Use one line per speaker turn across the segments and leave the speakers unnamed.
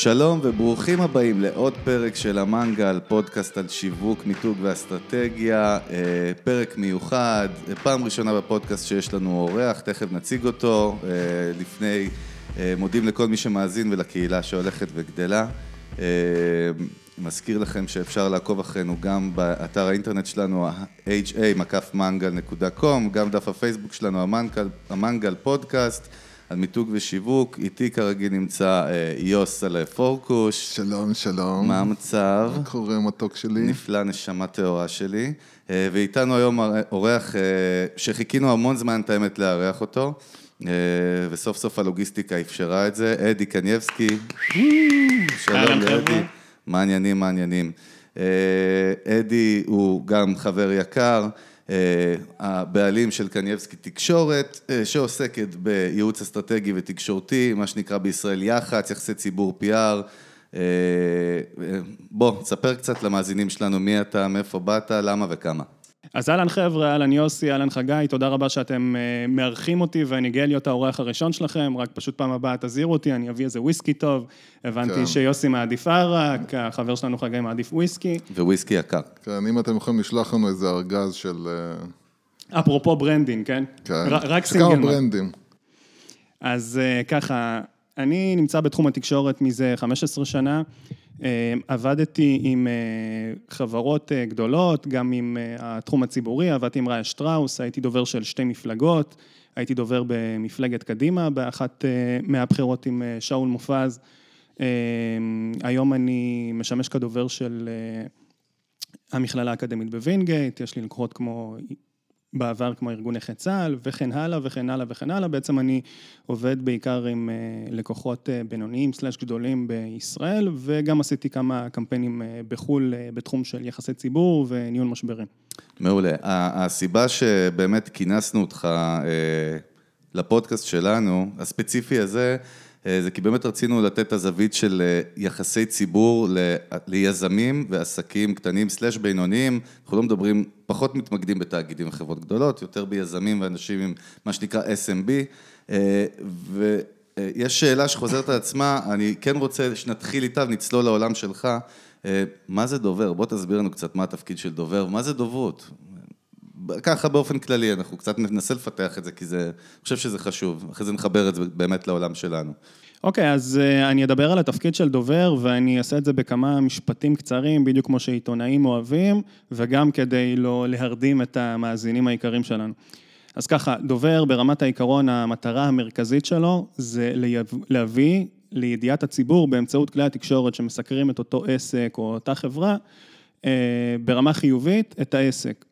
שלום וברוכים הבאים לעוד פרק של המנגל, פודקאסט על שיווק, מיתוג ואסטרטגיה, אה, פרק מיוחד, פעם ראשונה בפודקאסט שיש לנו אורח, תכף נציג אותו, אה, לפני, אה, מודים לכל מי שמאזין ולקהילה שהולכת וגדלה. מזכיר לכם שאפשר לעקוב אחרינו גם באתר האינטרנט שלנו, ha-mangal.com, גם דף הפייסבוק שלנו, המנגל, המנגל פודקאסט. על מיתוג ושיווק, איתי כרגיל נמצא אה, יוס על פורקוש.
שלום, שלום.
מה המצב?
מה קורה, מתוק שלי?
נפלא, נשמה טהורה שלי. אה, ואיתנו היום אורח אה, שחיכינו המון זמן, את האמת, לארח אותו, וסוף סוף הלוגיסטיקה אפשרה את זה. אדי קנייבסקי. שלום לאדי. מה העניינים, מה העניינים. אדי הוא גם חבר יקר. אה, הבעלים של קנייבסקי תקשורת, אה, שעוסקת בייעוץ אסטרטגי ותקשורתי, מה שנקרא בישראל יח"צ, יחסי ציבור PR. אה, בוא, תספר קצת למאזינים שלנו מי אתה, מאיפה באת, למה וכמה.
אז אהלן חבר'ה, אהלן יוסי, אהלן חגי, תודה רבה שאתם uh, מארחים אותי ואני גאה להיות האורח הראשון שלכם, רק פשוט פעם הבאה תזהירו אותי, אני אביא איזה וויסקי טוב. הבנתי כן. שיוסי מעדיף ערק, החבר שלנו חגי מעדיף וויסקי.
וויסקי יקר.
כן, אם אתם יכולים לשלוח לנו איזה ארגז של...
אה, אפרופו branding, כן?
כן. רק single malt. כמה ברנדים.
אז אה, ככה, אני נמצא בתחום התקשורת מזה 15 שנה. אה, עבדתי עם אה, חברות אה, גדולות, גם עם התחום הציבורי, עבדתי עם רעיה שטראוס, הייתי דובר של שתי מפלגות, הייתי דובר במפלגת קדימה, באחת מהבחירות עם שאול מופז. היום אני משמש כדובר של המכללה האקדמית בווינגייט, יש לי לקוחות כמו בעבר כמו ארגון נכי צה"ל וכן הלאה וכן הלאה וכן הלאה. בעצם אני עובד בעיקר עם אה, לקוחות אה, בינוניים slash גדולים בישראל וגם עשיתי כמה קמפיינים אה, בחו"ל בתחום של יחסי ציבור וניהול משברים.
מעולה. הסיבה שבאמת כינסנו אותך לפודקאסט שלנו, הספציפי הזה, זה כי באמת רצינו לתת את הזווית של אה, יחסי ציבור ליזמים ועסקים קטנים סלאש בינוניים, אנחנו לא מדברים, פחות מתמקדים בתאגידים וחברות גדולות, יותר ביזמים ואנשים עם מה שנקרא SMB, אה, ויש שאלה שחוזרת על עצמה, אני כן רוצה שנתחיל איתה ונצלול לעולם שלך, מה זה דובר? בוא תסביר לנו קצת מה התפקיד של דובר, מה זה דוברות? ככה באופן כללי, אנחנו קצת ננסה לפתח את זה, כי זה, אני חושב שזה חשוב, אחרי זה נחבר את זה באמת לעולם שלנו.
אוקיי, okay, אז uh, אני אדבר על התפקיד של דובר, ואני אעשה את זה בכמה משפטים קצרים, בדיוק כמו שעיתונאים אוהבים, וגם כדי לא להרדים את המאזינים העיקרים שלנו. אז ככה, דובר ברמת העיקרון, המטרה המרכזית שלו זה להביא לידיעת הציבור באמצעות כלי התקשורת שמסקרים את אותו עסק או אותה חברה, אה, ברמה חיובית את העסק.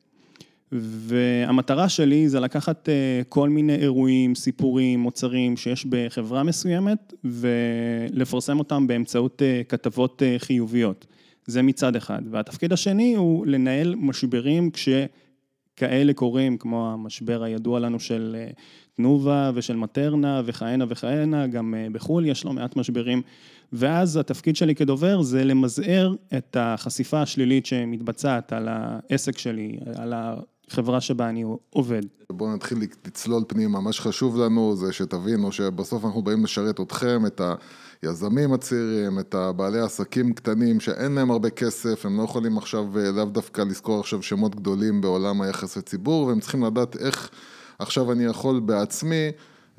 והמטרה שלי זה לקחת אה, כל מיני אירועים, סיפורים, מוצרים שיש בחברה מסוימת ולפרסם אותם באמצעות אה, כתבות אה, חיוביות. זה מצד אחד. והתפקיד השני הוא לנהל משברים כשכאלה קורים, כמו המשבר הידוע לנו של תנובה ושל מטרנה וכהנה וכהנה, גם בחו"ל יש לא מעט משברים. ואז התפקיד שלי כדובר זה למזער את החשיפה השלילית שמתבצעת על העסק שלי, על ה... חברה שבה אני עובד.
בואו נתחיל לצלול פנימה, מה שחשוב לנו זה שתבינו שבסוף אנחנו באים לשרת אתכם, את היזמים הצעירים, את הבעלי העסקים קטנים שאין להם הרבה כסף, הם לא יכולים עכשיו אה, לאו דווקא לזכור עכשיו שמות גדולים בעולם היחסי ציבור, והם צריכים לדעת איך עכשיו אני יכול בעצמי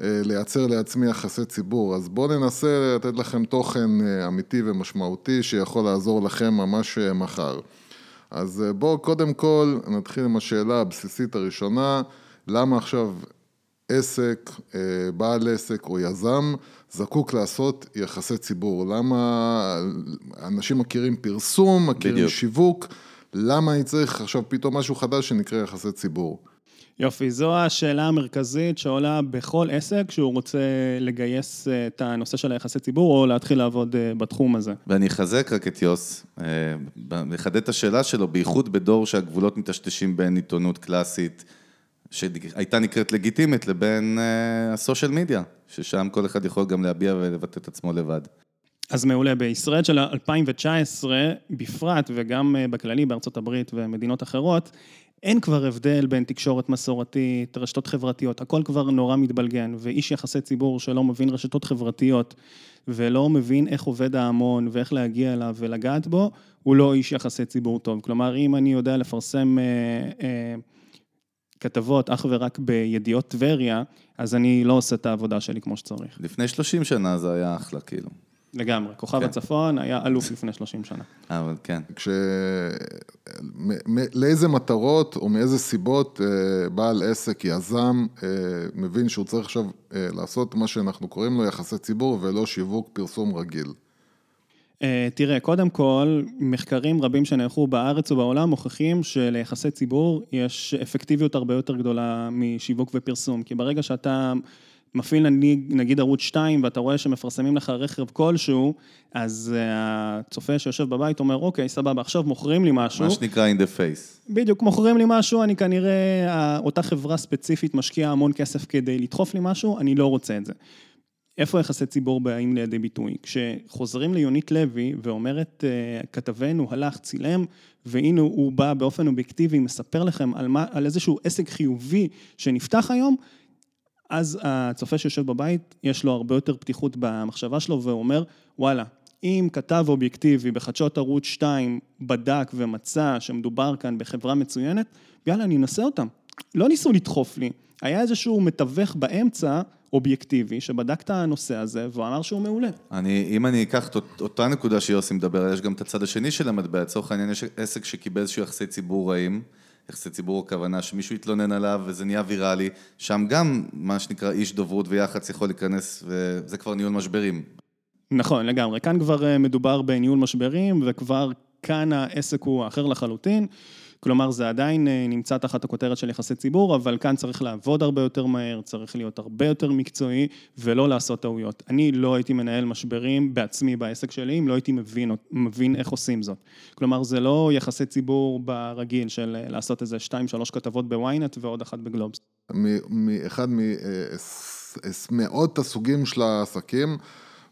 אה, לייצר לעצמי יחסי ציבור. אז בואו ננסה לתת לכם תוכן אה, אמיתי ומשמעותי שיכול לעזור לכם ממש מחר. אז אה, בואו קודם כל נתחיל עם השאלה הבסיסית הראשונה, למה עכשיו עסק, אה, בעל עסק או יזם זקוק לעשות יחסי ציבור? למה אנשים מכירים פרסום, מכירים בדיוק. שיווק, למה אני צריך עכשיו פתאום משהו חדש שנקרא יחסי ציבור?
יופי, זו השאלה המרכזית שעולה בכל עסק שהוא רוצה לגייס אה, את הנושא של היחסי ציבור או להתחיל לעבוד אה, בתחום הזה.
ואני אחזק רק את יוס, אה, לחדד את השאלה שלו, בייחוד בדור שהגבולות מטשטשים בין עיתונות קלאסית, שהייתה נקראת לגיטימית, לבין הסושיאל מדיה, ששם כל אחד יכול גם להביע ולבטא את עצמו לבד.
אז מעולה, בישראל של 2019 בפרט וגם בכללי בארצות הברית ומדינות אחרות, אין כבר הבדל בין תקשורת מסורתית, רשתות חברתיות, הכל כבר נורא מתבלגן, ואיש יחסי ציבור שלא מבין רשתות חברתיות ולא מבין איך עובד ההמון ואיך להגיע אליו ולגעת בו, הוא לא איש יחסי ציבור טוב. כלומר, אם אני יודע לפרסם... אה, אה, כתבות אך ורק בידיעות טבריה, אז אני לא עושה את העבודה שלי כמו שצריך.
לפני 30 שנה זה היה אחלה, כאילו.
לגמרי. כוכב
כן.
הצפון היה אלוף לפני 30 שנה.
אבל כן.
כש... מ- מ- לאיזה מטרות או מאיזה סיבות אה, בעל עסק, יזם, אה, מבין שהוא צריך עכשיו אה, לעשות מה שאנחנו קוראים לו יחסי ציבור ולא שיווק פרסום רגיל.
אה, תראה, קודם כל, מחקרים רבים שנערכו בארץ ובעולם מוכיחים שליחסי ציבור יש אפקטיביות הרבה יותר גדולה משיווק ופרסום. כי ברגע שאתה מפעיל נגיד, ערוץ 2 ואתה רואה שמפרסמים לך רכב כלשהו, אז אה, הצופה שיושב בבית אומר, אוקיי, סבבה, עכשיו מוכרים לי משהו.
מה שנקרא in the face.
בדיוק, מוכרים לי משהו, אני כנראה, ה- אותה חברה ספציפית משקיעה המון כסף כדי לדחוף לי משהו, אני לא רוצה את זה. איפה יחסי ציבור באים לידי ביטוי? כשחוזרים ליונית לוי ואומרת, אה, כתבנו הלך, צילם, והנה הוא בא באופן אובייקטיבי, מספר לכם על, מה, על איזשהו עסק חיובי שנפתח היום, אז הצופה שיושב בבית, יש לו הרבה יותר פתיחות במחשבה שלו, והוא אומר, וואלה, אם כתב אובייקטיבי בחדשות ערוץ 2 בדק ומצא שמדובר כאן בחברה מצוינת, יאללה, אני אנסה אותם. לא ניסו לדחוף לי. היה איזשהו מתווך באמצע, אובייקטיבי, שבדק את הנושא הזה, והוא אמר שהוא מעולה.
אני, אם אני אקח את אות- אותה נקודה שיוסי מדבר יש גם את הצד השני של המטבע. לצורך העניין, יש עסק שקיבל איזשהו יחסי ציבור רעים. יחסי ציבור הכוונה שמישהו התלונן עליו וזה נהיה ויראלי, שם גם מה שנקרא איש דוברות ויח"צ יכול להיכנס וזה כבר ניהול משברים.
נכון, לגמרי. כאן כבר אה, מדובר בניהול משברים, וכבר כאן העסק הוא אחר לחלוטין. כלומר, זה עדיין אה, נמצא תחת הכותרת של יחסי ציבור, אבל כאן צריך לעבוד הרבה יותר מהר, צריך להיות הרבה יותר מקצועי, ולא לעשות טעויות. אני לא הייתי מנהל משברים בעצמי בעסק שלי, אם לא הייתי מבין, מבין איך עושים זאת. כלומר, זה לא יחסי ציבור ברגיל של אה, לעשות איזה שתיים, שלוש כתבות בוויינט ועוד אחת בגלובס.
מ- מאחד ממאות הסוגים של העסקים,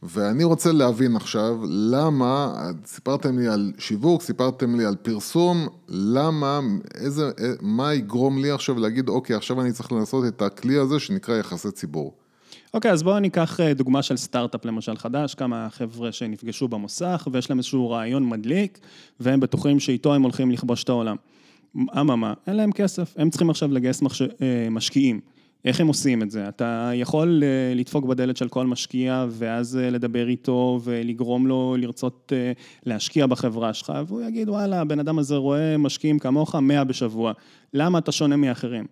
ואני רוצה להבין עכשיו, למה, סיפרתם לי על שיווק, סיפרתם לי על פרסום, למה, איזה, מה יגרום לי עכשיו להגיד, אוקיי, עכשיו אני צריך לנסות את הכלי הזה שנקרא יחסי ציבור.
אוקיי, אז בואו ניקח אה, דוגמה של סטארט-אפ למשל חדש, כמה חבר'ה שנפגשו במוסך ויש להם איזשהו רעיון מדליק, והם בטוחים שאיתו הם הולכים לכבוש את העולם. אממה, אין להם כסף, הם צריכים עכשיו לגייס מחש... אה, משקיעים. איך הם עושים את זה? אתה יכול אה, לדפוק בדלת של כל משקיע ואז אה, לדבר איתו ולגרום לו לרצות אה, להשקיע בחברה שלך, והוא יגיד, וואלה, הבן אדם הזה רואה משקיעים כמוך 100 בשבוע, למה אתה שונה מאחרים?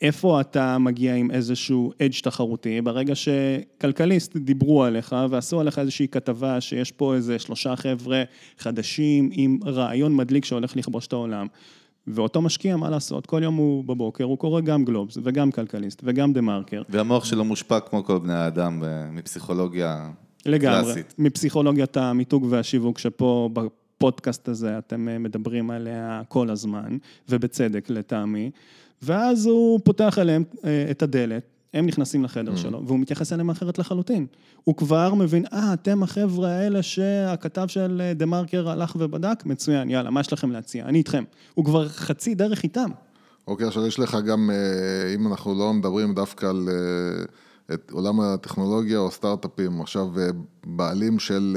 איפה אתה מגיע עם איזשהו אדג' תחרותי, ברגע שכלכליסט דיברו עליך ועשו עליך איזושהי כתבה שיש פה איזה שלושה חבר'ה חדשים עם רעיון מדליק שהולך לכבוש את העולם. ואותו משקיע, מה לעשות, כל יום הוא בבוקר, הוא קורא גם גלובס וגם כלכליסט וגם דה מרקר.
והמוח שלו מושפע כמו כל בני האדם מפסיכולוגיה
לגמרי,
קלאסית.
מפסיכולוגיית המיתוג והשיווק שפה בפודקאסט הזה אתם אה, מדברים עליה כל הזמן, ובצדק לטעמי, ואז הוא פותח אליהם אה, את הדלת, הם נכנסים לחדר שלו, והוא מתייחס אליהם אחרת לחלוטין. הוא כבר מבין, אה, אתם החבר'ה האלה שהכתב של אה, דה מרקר הלך ובדק, מצוין, יאללה, מה יש לכם להציע? אני איתכם. הוא כבר חצי דרך איתם.
אוקיי, עכשיו יש לך גם, אה, אם אנחנו לא מדברים דווקא על אה, את עולם הטכנולוגיה או סטארט-אפים, עכשיו בעלים של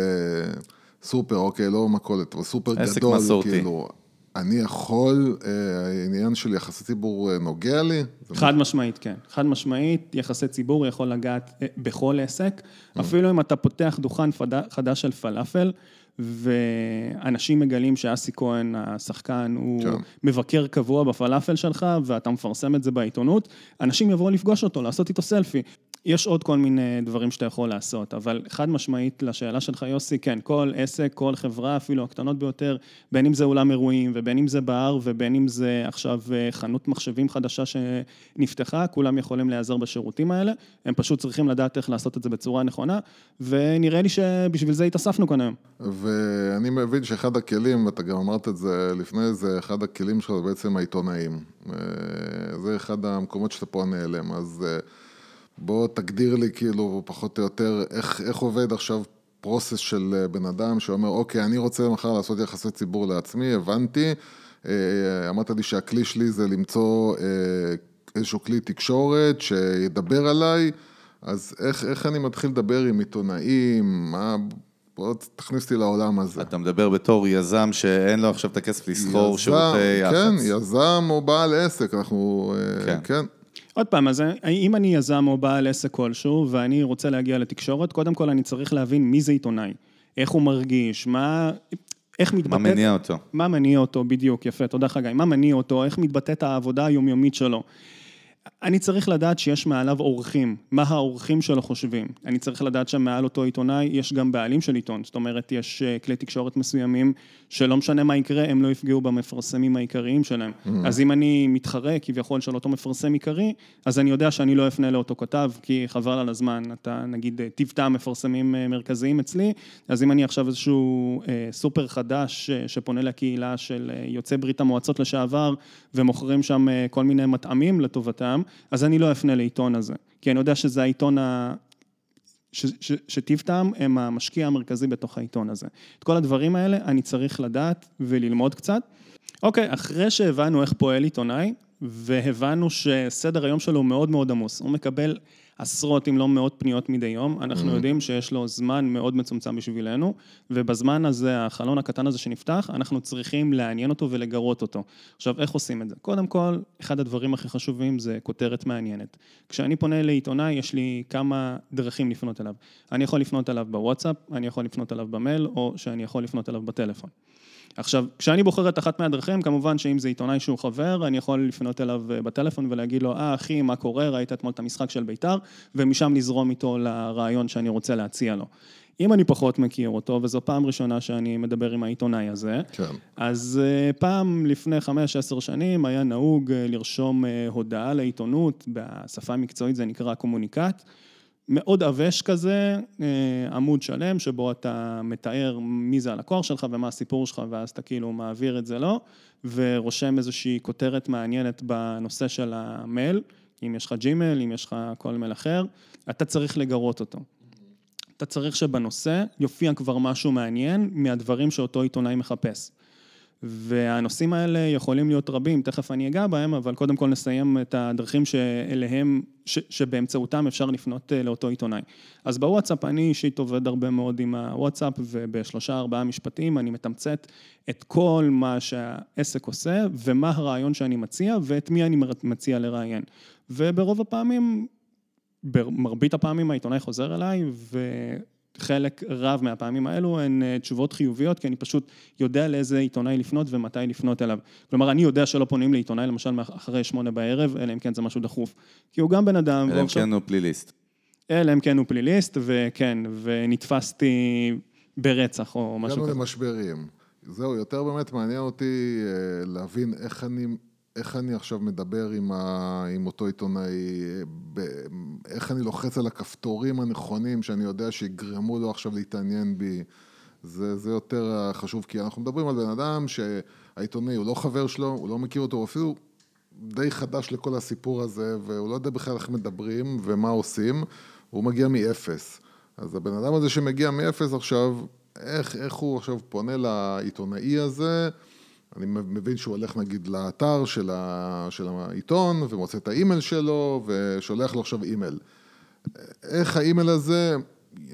סופר, אוקיי, לא מכולת, אבל סופר
עסק
גדול,
מסורתי.
כאילו, אני יכול, אה, העניין של יחסי ציבור אה, נוגע לי?
חד משמעית, כן. חד משמעית, יחסי ציבור יכול לגעת אה, בכל עסק. אפילו אם אתה פותח דוכן חדש של פלאפל, ואנשים מגלים שאסי כהן, השחקן, הוא
כן.
מבקר קבוע בפלאפל שלך, ואתה מפרסם את זה בעיתונות, אנשים יבואו לפגוש אותו, לעשות איתו סלפי. יש עוד כל מיני דברים שאתה יכול לעשות, אבל חד משמעית לשאלה שלך, יוסי, כן, כל עסק, כל חברה, אפילו הקטנות ביותר, בין אם זה אולם אירועים, ובין אם זה בר, ובין אם זה עכשיו אה, חנות מחשבים חדשה שנפתחה, כולם יכולים להיעזר בשירותים האלה, הם פשוט צריכים לדעת איך לעשות את זה בצורה נכונה, ונראה לי שבשביל זה התאספנו כאן היום.
ואני מבין שאחד הכלים, ואתה גם אמרת את זה לפני זה, אחד הכלים זה בעצם העיתונאים. אה, זה אחד המקומות שאתה פה נעלם, אז אה, בוא תגדיר לי כאילו פחות או יותר איך, איך עובד עכשיו פרוסס של אה, בן אדם שאומר, אוקיי, אני רוצה מחר לעשות יחסי ציבור לעצמי, הבנתי. אה, אמרת לי שהכלי שלי זה למצוא אה, איזשהו כלי תקשורת שידבר עליי. אז איך, איך אני מתחיל לדבר עם עיתונאים, מה... בוא תכניס אותי לעולם הזה.
אתה מדבר בתור יזם שאין לו עכשיו את הכסף לסחור שירותי יח"צ.
כן, יזם או בעל עסק, אנחנו... אה,
כן.
כן.
עוד פעם, אז אם אני יזם או בעל עסק כלשהו, ואני רוצה להגיע לתקשורת, קודם כל אני צריך להבין מי זה עיתונאי, איך הוא מרגיש, מה... איך מתבטאת...
מה מניע אותו?
מה מניע אותו, בדיוק, יפה, תודה חגי. מה מניע אותו, איך מתבטאת העבודה היומיומית שלו. אני צריך לדעת שיש מעליו אורחים, מה האורחים שלו חושבים. אני צריך לדעת שמעל אותו עיתונאי יש גם בעלים של עיתון, זאת אומרת, יש אה, כלי תקשורת מסוימים שלא משנה מה יקרה, הם לא יפגעו במפרסמים העיקריים שלהם. Mm. אז אם אני מתחרה כביכול של אותו מפרסם עיקרי, אז אני יודע שאני לא אפנה לאותו כתב, כי חבל על הזמן, אתה נגיד תבטע מפרסמים אה, מרכזיים אצלי, אז אם אני עכשיו איזשהו אה, סופר חדש שפונה לקהילה של יוצאי ברית המועצות לשעבר, ומוכרים שם כל מיני מטעמים לטובתם, מסוים, אז אני לא אפנה לעיתון הזה, כי אני יודע שזה העיתון ה... שטיב טעם הם המשקיע המרכזי בתוך העיתון הזה. את כל הדברים האלה אני צריך לדעת וללמוד קצת. אוקיי, אחרי שהבנו איך פועל עיתונאי, והבנו שסדר היום שלו מאוד מאוד עמוס, הוא מקבל עשרות אם לא מאות פניות מדי יום, אנחנו mm-hmm. יודעים שיש לו זמן מאוד מצומצם בשבילנו, ובזמן הזה, החלון הקטן הזה שנפתח, אנחנו צריכים לעניין אותו ולגרות אותו. עכשיו, איך עושים את זה? קודם כל, אחד הדברים הכי חשובים זה כותרת מעניינת. כשאני פונה לעיתונאי, יש לי כמה דרכים לפנות אליו. אני יכול לפנות אליו בוואטסאפ, אני יכול לפנות אליו במייל, או שאני יכול לפנות אליו בטלפון. עכשיו, כשאני בוחר את אחת מהדרכים, כמובן שאם זה עיתונאי שהוא חבר, אני יכול לפנות אליו אה, בטלפון ולהגיד לו, אה, אחי, מה קורה? ראית אתמול את המשחק של בית"ר, ומשם לזרום איתו לרעיון שאני רוצה להציע לו. אם אני פחות מכיר אותו, וזו פעם ראשונה שאני מדבר עם העיתונאי הזה, כן. אז אה, פעם לפני חמש, עשר שנים היה נהוג אה, לרשום הודעה לעיתונות, בשפה המקצועית זה נקרא קומוניקט. מאוד עבש כזה, אה, עמוד שלם, שבו אתה מתאר מי זה הלקוח שלך ומה הסיפור שלך, ואז אתה כאילו מעביר את זה לו, ורושם איזושהי כותרת מעניינת בנושא של המייל, אם יש לך ג'ימייל, אם יש לך כל מייל אחר, אתה צריך לגרות אותו. אתה צריך שבנושא יופיע כבר משהו מעניין מהדברים שאותו עיתונאי מחפש. והנושאים האלה יכולים להיות רבים, תכף אני אגע בהם, אבל קודם כל נסיים את הדרכים שאליהם, ש, שבאמצעותם אפשר לפנות אה, לאותו עיתונאי. אז בוואטסאפ, אני אישית עובד הרבה מאוד עם הוואטסאפ, ובשלושה ארבעה משפטים אני מתמצת את כל מה שהעסק עושה, ומה הרעיון שאני מציע, ואת מי אני מציע לראיין. וברוב הפעמים, במרבית הפעמים העיתונאי חוזר אליי, ו... חלק רב מהפעמים האלו הן אה, תשובות חיוביות, כי אני פשוט יודע לאיזה עיתונאי לפנות ומתי לפנות אליו. כלומר, אני יודע שלא פונים לעיתונאי למשל אחרי שמונה בערב, אלא אם כן זה משהו דחוף. כי הוא גם בן אדם...
אלא אם כן הוא פליליסט.
אלא אם כן הוא פליליסט, וכן, ונתפסתי ברצח או משהו כזה.
הגענו למשברים. זהו, יותר באמת מעניין אותי אה, להבין איך אני איך אני עכשיו מדבר עם, ה, עם אותו עיתונאי, איך אני לוחץ על הכפתורים הנכונים שאני יודע שיגרמו לו עכשיו להתעניין בי. זה, זה יותר חשוב, כי אנחנו מדברים על בן אדם שהעיתונאי הוא לא חבר שלו, הוא לא מכיר אותו, הוא אפילו די חדש לכל הסיפור הזה, והוא לא יודע בכלל איך מדברים ומה עושים, הוא מגיע מאפס. אז הבן אדם הזה שמגיע מאפס עכשיו, איך, איך הוא עכשיו פונה לעיתונאי הזה, אני מבין שהוא הולך נגיד לאתר של, ה, של העיתון ומוצא את האימייל שלו ושולח לו עכשיו אימייל. איך האימייל הזה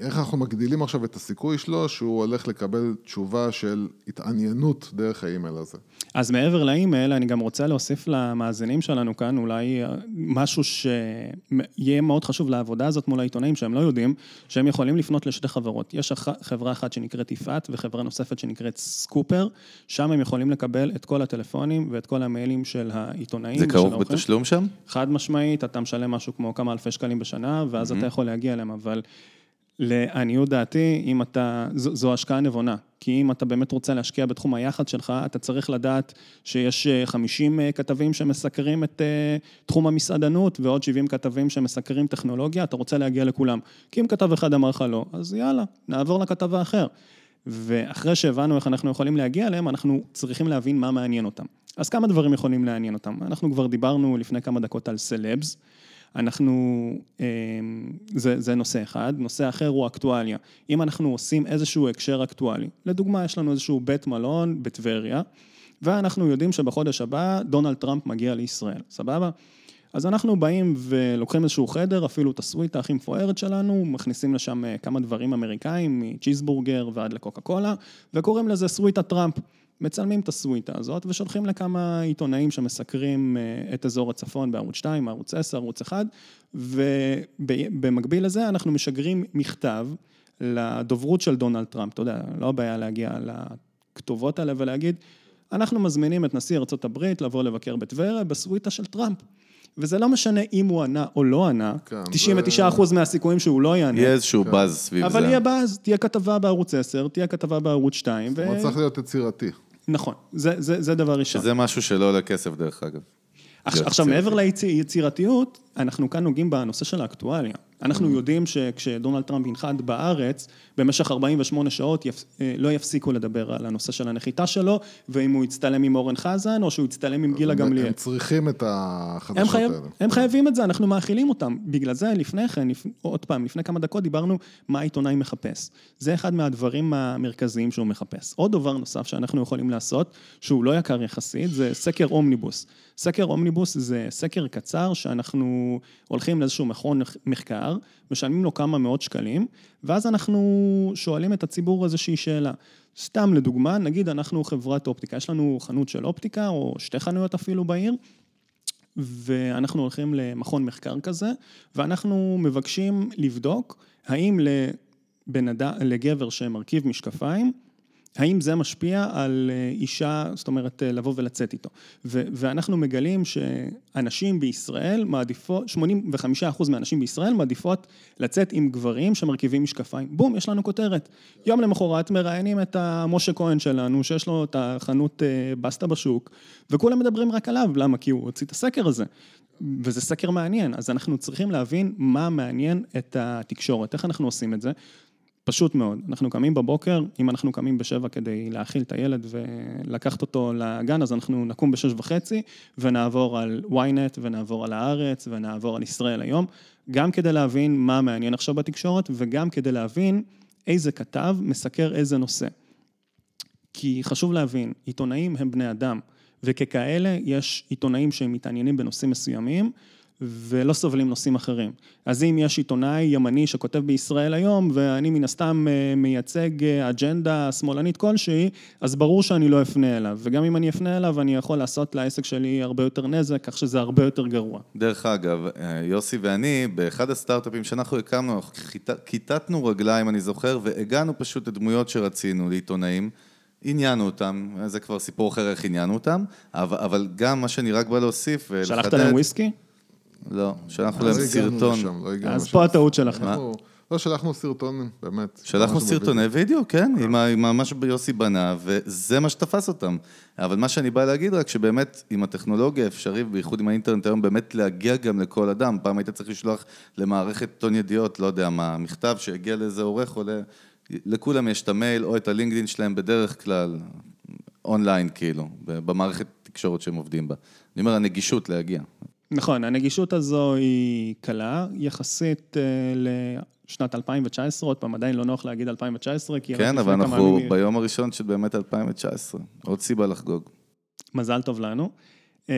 איך אנחנו מגדילים עכשיו את הסיכוי שלו שהוא הולך לקבל תשובה של התעניינות דרך האימייל הזה.
אז מעבר לאימייל, אני גם רוצה להוסיף למאזינים שלנו כאן אולי אה, משהו שיהיה מאוד חשוב לעבודה הזאת מול העיתונאים שהם לא יודעים, שהם יכולים לפנות לשתי חברות. יש חברה אחת שנקראת יפעת וחברה נוספת שנקראת סקופר, שם הם יכולים לקבל את כל הטלפונים ואת כל המיילים של העיתונאים.
זה כרוך בתשלום שם?
חד משמעית, אתה משלם משהו כמו כמה אלפי שקלים בשנה, ואז mm-hmm. אתה יכול להגיע אליהם, אבל... לעניות דעתי, אם אתה, זו, זו השקעה נבונה. כי אם אתה באמת רוצה להשקיע בתחום היחד שלך, אתה צריך לדעת שיש 50 אה, אה, כתבים שמסקרים את אה, תחום המסעדנות, ועוד 70 כתבים שמסקרים טכנולוגיה, אתה רוצה להגיע לכולם. כי אם כתב אחד אמר לך לא, אז יאללה, נעבור לכתב האחר. ואחרי שהבנו איך אנחנו יכולים להגיע אליהם, אנחנו צריכים להבין מה מעניין אותם. אז כמה דברים יכולים לעניין אותם. אנחנו כבר דיברנו לפני כמה דקות על סלבס. אנחנו, אמ, זה, זה נושא אחד, נושא אחר הוא אקטואליה. אם אנחנו עושים איזשהו הקשר אקטואלי, לדוגמה יש לנו איזשהו בית מלון בטבריה, ואנחנו יודעים שבחודש הבא דונלד טראמפ מגיע לישראל, סבבה? אז אנחנו באים ולוקחים איזשהו חדר, אפילו את הסוויטה הכי מפוארת שלנו, מכניסים לשם אה, כמה דברים אמריקאים, מצ'יזבורגר ועד לקוקה קולה, וקוראים לזה סוויטה טראמפ. מצלמים את הסוויטה הזאת ושולחים לכמה עיתונאים שמסקרים אה, את אזור הצפון בערוץ 2, ערוץ 10, ערוץ 1, ובמקביל לזה אנחנו משגרים מכתב לדוברות של דונלד טראמפ, אתה יודע, לא הבעיה להגיע לכתובות האלה ולהגיד, אנחנו מזמינים את נשיא ארה"ב לבוא לבקר בטבריה בסוויטה של טראמפ. וזה לא משנה אם הוא ענה או לא ענה,
כן,
99% זה... מהסיכויים שהוא לא יענה.
יהיה איזשהו באז סביב
אבל
זה.
יהיה באז, תהיה כתבה בערוץ 10, תהיה כתבה בערוץ 2, ו...
זאת אומרת, צריך להיות יצירתי.
נכון, זה, זה, זה דבר ראשון.
שזה משהו שלא עולה כסף, דרך אגב.
עכשיו, עכשיו. מעבר ליצירתיות, אנחנו כאן נוגעים בנושא של האקטואליה. אנחנו
Mm-hmm.
יודעים שכשדונלד טראמפ ינחת בארץ, במשך 48 שעות יפ... אה, לא יפסיקו לדבר על הנושא של הנחיתה שלו, ואם הוא יצטלם עם אורן חזן, או שהוא יצטלם עם גילה
הם-
גמליאל.
הם צריכים את
הם,
החדשות
חייב,
האלה.
הם חייבים את זה, אנחנו מאכילים אותם. בגלל זה לפני כן, לפ... עוד פעם, לפני כמה דקות דיברנו מה העיתונאי מחפש. זה אחד מהדברים המרכזיים שהוא מחפש. עוד דבר נוסף שאנחנו יכולים לעשות, שהוא לא יקר יחסית, זה סקר אומניבוס. סקר אומניבוס זה סקר קצר שאנחנו הולכים לאיזשהו מכון מחקר, משלמים לו כמה מאות שקלים, ואז אנחנו שואלים את הציבור איזושהי שאלה. סתם לדוגמה, נגיד אנחנו חברת אופטיקה, יש לנו חנות של אופטיקה, או שתי חנויות אפילו בעיר, ואנחנו הולכים למכון מחקר כזה, ואנחנו מבקשים לבדוק האם לבן אדם, לגבר שמרכיב משקפיים, האם זה משפיע על אה, אישה, זאת אומרת, אה, לבוא ולצאת איתו. ו- ואנחנו מגלים שאנשים בישראל מעדיפות, 85% מהנשים בישראל מעדיפות לצאת עם גברים שמרכיבים משקפיים. בום, יש לנו כותרת. יום למחרת מראיינים את המשה כהן שלנו, שיש לו את החנות אה, בסטה בשוק, וכולם מדברים רק עליו, למה? כי הוא הוציא את הסקר הזה. וזה סקר מעניין, אז אנחנו צריכים להבין מה מעניין את התקשורת, איך אנחנו עושים את זה. פשוט מאוד, אנחנו קמים בבוקר, אם אנחנו קמים בשבע כדי להאכיל את הילד ולקחת אותו לגן, אז אנחנו נקום בשש וחצי ונעבור על ynet ונעבור על הארץ ונעבור על ישראל היום, גם כדי להבין מה מעניין עכשיו בתקשורת וגם כדי להבין איזה כתב מסקר איזה נושא. כי חשוב להבין, עיתונאים הם בני אדם, וככאלה יש עיתונאים שהם מתעניינים בנושאים מסוימים, ולא סובלים נושאים אחרים. אז אם יש עיתונאי ימני שכותב בישראל היום, ואני מן הסתם אה, מייצג אה, אג'נדה שמאלנית כלשהי, אז ברור שאני לא אפנה אליו. וגם אם אני אפנה אליו, אני יכול לעשות לעסק שלי הרבה יותר נזק, כך שזה הרבה יותר גרוע.
דרך אגב, אה, יוסי ואני, באחד הסטארט-אפים שאנחנו הקמנו, אנחנו כיתת- כיתתנו רגליים, אני זוכר, והגענו פשוט לדמויות שרצינו, לעיתונאים. עניינו אותם, זה כבר סיפור אחר איך עניינו אותם, אבל, אבל גם מה שאני רק בא להוסיף ולחדד...
שלחת להם וויסקי?
לא, שלחנו להם סרטון.
לשם, לא
אז
לשם.
פה הטעות שלכם.
אנחנו- לא, שלחנו סרטון, באמת.
שלחנו סרטוני וידאו, כן, עם ה- עם מה שיוסי בנה, וזה מה שתפס אותם. אבל מה שאני בא להגיד רק, שבאמת, עם הטכנולוגיה אפשרי, בייחוד עם האינטרנט היום, באמת להגיע גם לכל אדם. פעם היית צריך לשלוח למערכת עיתון ידיעות, לא יודע מה, מכתב שהגיע לאיזה עורך או ל... לכולם יש את המייל או את הלינקדאין שלהם בדרך כלל, אונליין כאילו, במערכת תקשורת שהם עובדים בה. אני אומר, הנגישות להגיע.
נכון, הנגישות הזו היא קלה, יחסית אה, לשנת 2019, עוד פעם, עדיין לא נוח להגיד 2019, כי רק
כן, אבל אנחנו
ימים-
ביום הראשון של באמת 2019. עוד סיבה לחגוג.
מזל טוב לנו. אה,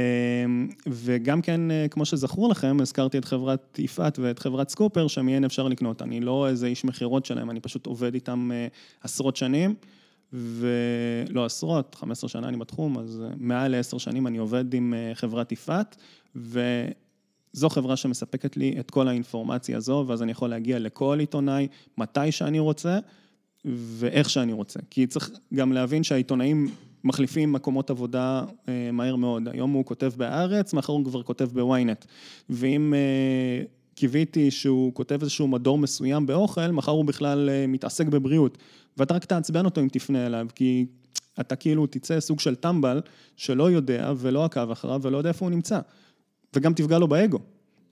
וגם כן, אה, כמו שזכור לכם, הזכרתי את חברת יפעת ואת חברת סקופר, שמהן אפשר לקנות. אני לא איזה איש מכירות שלהם, אני פשוט עובד איתם עשרות שנים, ולא עשרות, 15 שנה אני בתחום, אז אה, מעל לעשר שנים אני עובד עם אה, חברת יפעת, וזו חברה שמספקת לי את כל האינפורמציה הזו, ואז אני יכול להגיע לכל עיתונאי, מתי שאני רוצה, ואיך שאני רוצה. כי צריך גם להבין שהעיתונאים מחליפים מקומות עבודה אה, מהר מאוד. היום הוא כותב בהארץ, מחר הוא כבר כותב בוויינט. ואם קיוויתי שהוא כותב איזשהו מדור מסוים באוכל, מחר הוא בכלל מתעסק בבריאות. ואתה רק תעצבן אותו אם תפנה אליו, כי אתה כאילו תצא סוג של טמבל שלא יודע ולא עקב אחריו ולא יודע איפה הוא נמצא. וגם תפגע לו באגו.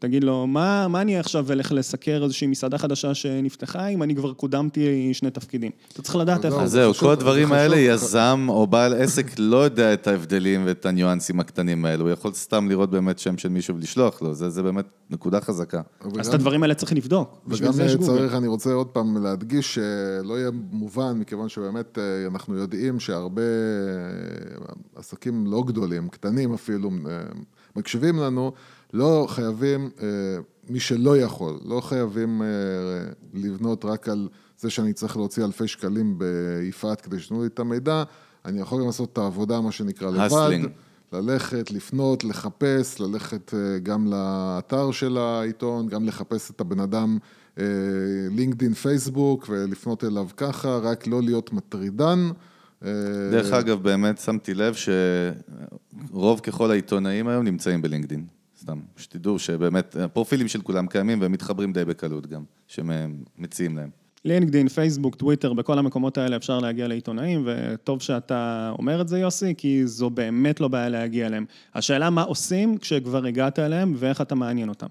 תגיד לו, מה, מה אני עכשיו אלך לסקר איזושהי מסעדה חדשה שנפתחה, אם אני כבר קודמתי שני תפקידים? אתה צריך לדעת
אז
איפה...
זהו,
כל הדברים האלה,
חשוב.
יזם או בעל עסק לא יודע את ההבדלים ואת הניואנסים הקטנים האלו, הוא יכול סתם לראות באמת שם של מישהו ולשלוח לו, זה, זה באמת נקודה חזקה.
אז את הדברים האלה צריך לבדוק.
וגם
גוגל.
צריך, אני רוצה עוד פעם להדגיש שלא יהיה מובן, מכיוון שבאמת אה, אנחנו יודעים שהרבה אה, עסקים לא גדולים, קטנים אפילו, אה, מקשיבים לנו, לא חייבים, אה, מי שלא יכול, לא חייבים אה, לבנות רק על זה שאני צריך להוציא אלפי שקלים ביפעת כדי שתנו לי את המידע, אני יכול גם לעשות את העבודה, מה שנקרא, לבד.
הסלינג.
ללכת, לפנות, לחפש, ללכת אה, גם לאתר של העיתון, גם לחפש את הבן אדם לינקדין, פייסבוק, ולפנות אליו ככה, רק לא להיות מטרידן.
דרך אגב, באמת שמתי לב שרוב ככל העיתונאים היום נמצאים בלינקדין. סתם, שתדעו שבאמת הפרופילים של כולם קיימים והם מתחברים די בקלות גם, שמציעים להם.
לינקדין, פייסבוק, טוויטר, בכל המקומות האלה אפשר להגיע לעיתונאים, וטוב שאתה אומר את זה, יוסי, כי זו באמת לא בעיה להגיע אליהם. השאלה מה עושים כשכבר הגעת אליהם ואיך אתה מעניין אותם.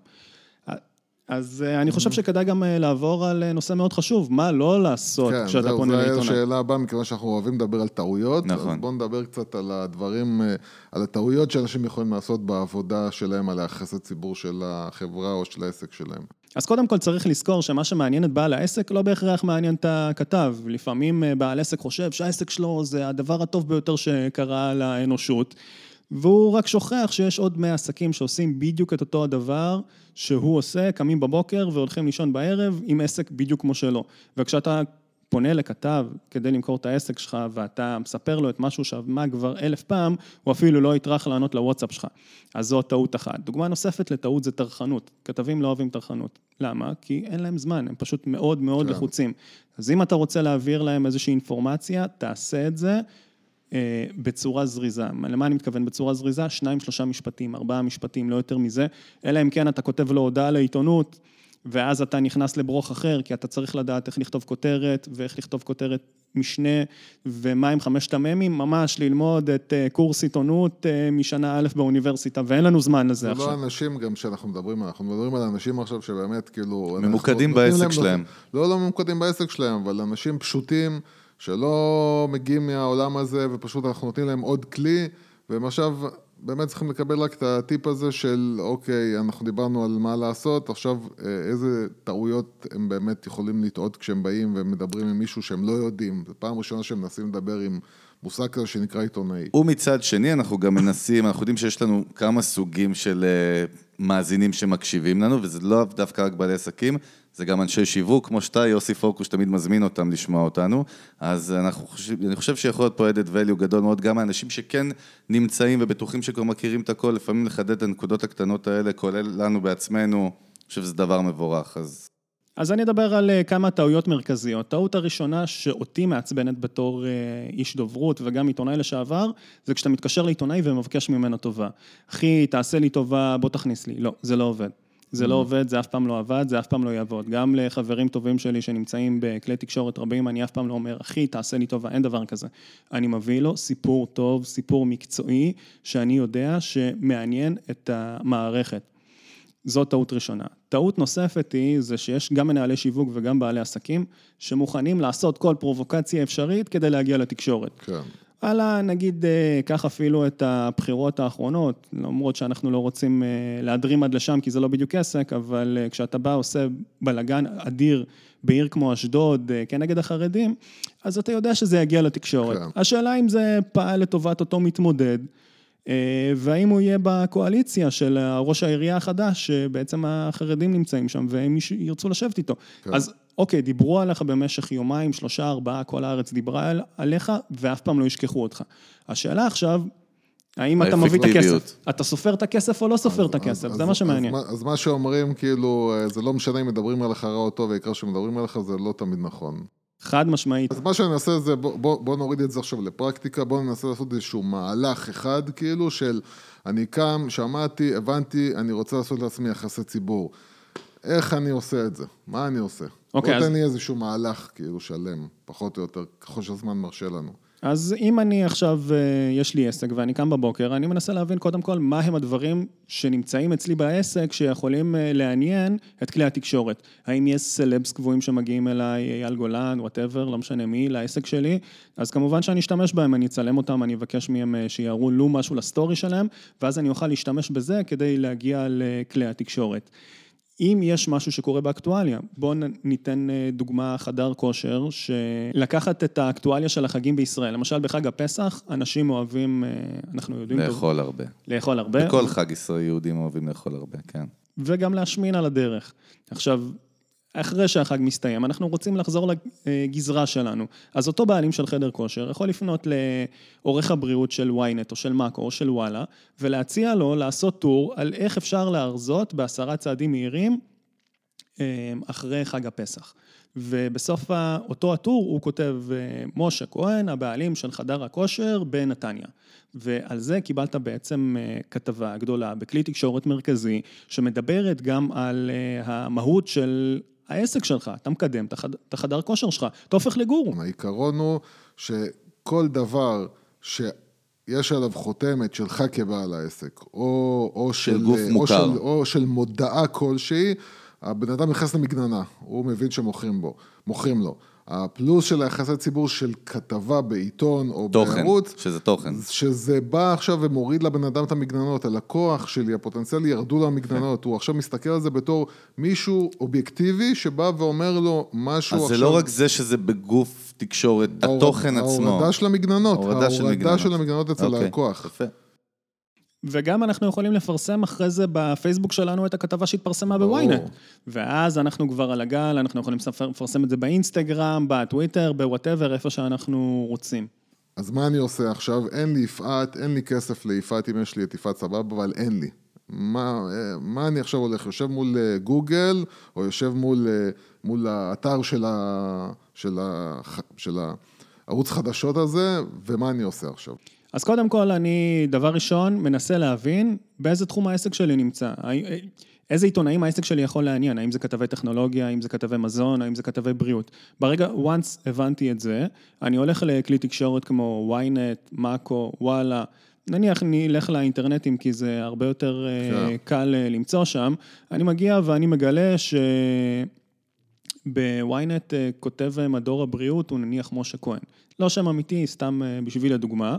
אז אה, אני חושב שכדאי גם אה, לעבור על אה, נושא מאוד חשוב, מה לא לעשות
כן,
כשאתה פונה לעיתונאי.
כן, זו השאלה הבאה, מכיוון שאנחנו אוהבים לדבר על טעויות,
נכון.
אז בואו נדבר קצת על הדברים, על הטעויות שאנשים יכולים לעשות בעבודה שלהם, על היחס הציבור של החברה או של העסק שלהם.
אז קודם כל צריך לזכור שמה שמעניין את בעל העסק לא בהכרח מעניין את הכתב. לפעמים בעל עסק חושב שהעסק שלו זה הדבר הטוב ביותר שקרה לאנושות. והוא רק שוכח שיש עוד 100 עסקים שעושים בדיוק את אותו הדבר שהוא עושה, קמים בבוקר והולכים לישון בערב עם עסק בדיוק כמו שלו. וכשאתה פונה לכתב כדי למכור את העסק שלך ואתה מספר לו את משהו שעבמה כבר אלף פעם, הוא אפילו לא יטרח לענות לוואטסאפ שלך. אז זו טעות אחת. דוגמה נוספת לטעות זה טרחנות. כתבים לא אוהבים טרחנות. למה? כי אין להם זמן, הם פשוט מאוד מאוד כן. לחוצים. אז אם אתה רוצה להעביר להם איזושהי אינפורמציה, תעשה את זה. אה, בצורה זריזה. למה אני מתכוון בצורה זריזה? שניים, שלושה משפטים, ארבעה משפטים, לא יותר מזה. אלא אם כן אתה כותב לו הודעה לעיתונות, ואז אתה נכנס לברוך אחר, כי אתה צריך לדעת איך לכתוב כותרת, ואיך לכתוב כותרת משנה, ומה עם חמשת המ"מים, ממש ללמוד את אה, קורס עיתונות אה, משנה א' באוניברסיטה, ואין לנו זמן לזה
זה
עכשיו.
זה לא אנשים גם שאנחנו מדברים, אנחנו מדברים על אנשים עכשיו שבאמת כאילו...
ממוקדים בעסק
להם-
שלהם.
לא, לא ממוקדים בעסק שלהם, אבל אנשים פשוטים שלא מגיעים מהעולם הזה, ופשוט אנחנו נותנים להם עוד כלי, והם עכשיו באמת צריכים לקבל רק את הטיפ הזה של, אוקיי, אנחנו דיברנו על מה לעשות, עכשיו אה, איזה טעויות הם באמת יכולים לטעות כשהם באים ומדברים עם מישהו שהם לא יודעים. זו פעם ראשונה שהם מנסים לדבר עם מושג כזה שנקרא עיתונאי.
ומצד שני, אנחנו גם מנסים, אנחנו יודעים שיש לנו כמה סוגים של אה, מאזינים שמקשיבים לנו, וזה לא דווקא רק בעלי עסקים, זה גם אנשי שיווק, כמו שאתה, יוסי פוקוש, תמיד מזמין אותם לשמוע אותנו. אז אנחנו חושב, אני חושב שיכול להיות פה added value גדול מאוד, גם האנשים שכן נמצאים ובטוחים שכבר מכירים את הכל, לפעמים לחדד את הנקודות הקטנות האלה, כולל לנו בעצמנו, אני חושב שזה דבר מבורך, אז...
אז אני אדבר על אה, כמה טעויות מרכזיות. טעות הראשונה שאותי מעצבנת בתור אה, איש דוברות וגם עיתונאי לשעבר, זה כשאתה מתקשר לעיתונאי ומבקש ממנו טובה. אחי, תעשה לי טובה, בוא תכניס לי. לא, זה לא עובד. זה לא עובד, זה אף פעם לא עבד, זה אף פעם לא יעבוד. גם לחברים טובים שלי שנמצאים בכלי תקשורת רבים, אני אף פעם לא אומר, אחי, תעשה לי טובה, אין דבר כזה. אני מביא לו סיפור טוב, סיפור מקצועי, שאני יודע שמעניין את המערכת. זו טעות ראשונה. טעות נוספת היא, זה שיש גם מנהלי שיווק וגם בעלי עסקים, שמוכנים לעשות כל פרובוקציה אפשרית כדי להגיע לתקשורת.
כן.
הלאה, נגיד, אה, קח אפילו את הבחירות האחרונות, למרות שאנחנו לא רוצים אה, להדרים עד לשם, כי זה לא בדיוק עסק, אבל אה, כשאתה בא, עושה בלאגן אדיר בעיר כמו אשדוד, כנגד החרדים, אז אתה יודע שזה יגיע לתקשורת.
כן.
השאלה אם זה פעל לטובת אותו מתמודד, והאם הוא יהיה בקואליציה של ראש העירייה החדש, שבעצם החרדים נמצאים שם, והם ירצו לשבת איתו.
כן.
אז אוקיי, דיברו עליך במשך יומיים, שלושה, ארבעה, כל הארץ דיברה על, עליך, ואף פעם לא ישכחו אותך. השאלה עכשיו, האם אתה מביא את. הכסף? אתה סופר את הכסף או לא סופר את הכסף?
אז-
זה
אז-
מה שמעניין.
אז, מה- אז מה שאומרים, כאילו, אה, זה לא משנה אם מדברים עליך רע או טוב, העיקר שמדברים עליך, זה לא תמיד נכון.
חד משמעית.
אז מה שאני אעשה זה, בוא, בוא, בוא נוריד את זה עכשיו לפרקטיקה, בוא ננסה לעשות איזשהו מהלך אחד, כאילו, של אני קם, שמעתי, הבנתי, אני רוצה לעשות לעצמי יחסי ציבור. איך אני עושה את זה? מה אני עושה?
אוקיי,
בוא
אז-
תן לי איזשהו מהלך, כאילו, שלם, פחות או יותר, ככל שהזמן מרשה לנו.
אז אם אני עכשיו, אה, יש לי עסק ואני קם בבוקר, אני מנסה להבין קודם כל מה הם הדברים שנמצאים אצלי בעסק שיכולים אה, לעניין את כלי התקשורת. האם יש סלבס קבועים שמגיעים אליי, אייל גולן, whatever, לא משנה מי, לעסק שלי, אז כמובן שאני אשתמש בהם, אני אצלם אותם, אני אבקש מהם אה, שיעלו משהו לסטורי שלהם, ואז אני אוכל להשתמש בזה כדי להגיע לכלי התקשורת. אם יש משהו שקורה באקטואליה, בואו ניתן אה, דוגמה חדר כושר, שלקחת את האקטואליה של החגים בישראל, למשל בחג הפסח, אנשים אוהבים, אה, אנחנו יודעים...
לאכול טוב, הרבה.
לאכול הרבה.
בכל חג ישראל יהודים אוהבים לאכול הרבה, כן.
וגם להשמין על הדרך. עכשיו, אחרי שהחג מסתיים, אנחנו רוצים לחזור לגזרה שלנו. אז אותו בעלים של חדר כושר יכול לפנות לעורך הבריאות של ynet או של מאקו או של וואלה, ולהציע לו לעשות טור על איך אפשר להרזות בעשרה צעדים מהירים אה, אחרי חג הפסח. ובסוף אותו הטור הוא כותב, אה, משה כהן, הבעלים של חדר הכושר בנתניה. ועל זה קיבלת בעצם אה, כתבה גדולה בכלי תקשורת מרכזי, שמדברת גם על המהות של העסק שלך, אתה מקדם את החדר כושר שלך, אתה הופך לגורו.
העיקרון הוא שכל דבר שיש עליו חותמת שלך כבעל העסק, או, או
של, של גוף מוכר,
או של, או של מודעה כלשהי, הבן אדם נכנס למגננה, הוא מבין שמוכרים בו, מוכרים לו. הפלוס של היחסי ציבור של כתבה בעיתון או
תוכן,
בערוץ,
שזה תוכן.
שזה בא עכשיו ומוריד לבן אדם את המגננות, הלקוח שלי, הפוטנציאלי, ירדו לו המגננות, הוא עכשיו מסתכל על זה בתור מישהו אובייקטיבי שבא ואומר לו משהו
אז
עכשיו...
אז זה לא רק זה שזה בגוף תקשורת, התוכן עצמו.
ההורדה של המגננות, ההורדה של המגננות אצל אוקיי, הלקוח. יפה.
וגם אנחנו יכולים לפרסם אחרי זה בפייסבוק שלנו את הכתבה שהתפרסמה בוויינט. ואז אנחנו כבר על הגל, אנחנו יכולים לפרסם את זה באינסטגרם, בטוויטר, ב whatever, איפה שאנחנו רוצים.
אז מה אני עושה עכשיו? אין לי יפעת, אין לי כסף ליפעת, אם יש לי את יפעת סבבה, אבל אין לי. מה, מה אני עכשיו הולך? יושב מול אה, גוגל, או יושב מול, אה, מול האתר של, ה, של, ה, של הערוץ חדשות הזה, ומה אני עושה עכשיו?
אז קודם כל, אני, דבר ראשון, מנסה להבין באיזה תחום העסק שלי נמצא. איזה עיתונאים העסק שלי יכול לעניין, האם זה כתבי טכנולוגיה, האם זה כתבי מזון, האם זה כתבי בריאות. ברגע, once הבנתי את זה, אני הולך לכלי תקשורת כמו ynet, מאקו, וואלה, נניח אני אלך לאינטרנטים כי זה הרבה יותר yeah. אה. קל אה, למצוא שם, אני מגיע ואני מגלה ש... בוויינט אה, כותב מדור הבריאות הוא נניח משה כהן. לא שם אמיתי, סתם בשביל הדוגמה.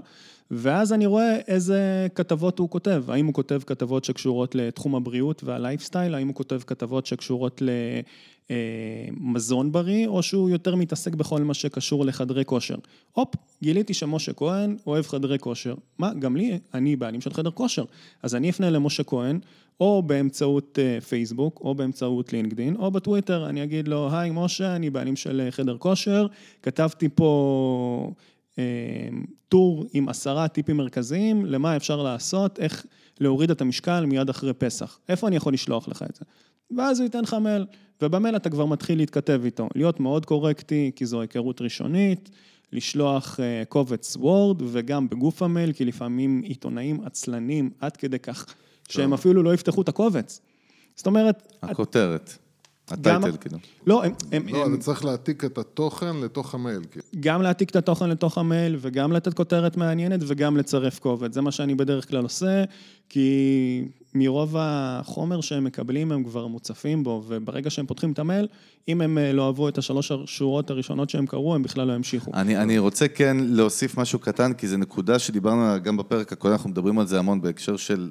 ואז אני רואה איזה כתבות הוא כותב, האם הוא כותב כתבות שקשורות לתחום הבריאות והלייפסטייל, האם הוא כותב כתבות שקשורות למזון בריא, או שהוא יותר מתעסק בכל מה שקשור לחדרי כושר. הופ, גיליתי שמשה כהן אוהב חדרי כושר. מה, גם לי, אני בעלים של חדר כושר. אז אני אפנה למשה כהן, או באמצעות אה, פייסבוק, או באמצעות לינקדין, או בטוויטר, אני אגיד לו, היי משה, אני בעלים של אה, חדר כושר, כתבתי פה... אמ, טור עם עשרה טיפים מרכזיים למה אפשר לעשות, איך להוריד את המשקל מיד אחרי פסח. איפה אני יכול לשלוח לך את זה? ואז הוא ייתן לך מייל, ובמייל אתה כבר מתחיל להתכתב איתו. להיות מאוד קורקטי, כי זו היכרות ראשונית, לשלוח uh, קובץ וורד, וגם בגוף המייל, כי לפעמים עיתונאים עצלנים עד כדי כך, שהם אפילו לא יפתחו את הקובץ. זאת אומרת...
הכותרת. הטייטל, כאילו.
לא, הם...
הם לא, אני צריך להעתיק את התוכן לתוך המייל. כאילו.
גם להעתיק את התוכן לתוך המייל, וגם לתת כותרת מעניינת, וגם לצרף קובץ. זה מה שאני בדרך כלל עושה, כי מרוב החומר שהם מקבלים, הם כבר מוצפים בו, וברגע שהם פותחים את המייל, אם הם אה, לא אהבו את השלוש השורות הראשונות שהם קראו, הם בכלל לא ימשיכו.
אני, אני רוצה כן להוסיף משהו קטן, כי זו נקודה שדיברנו גם בפרק הקודם, אנחנו מדברים על זה המון בהקשר של...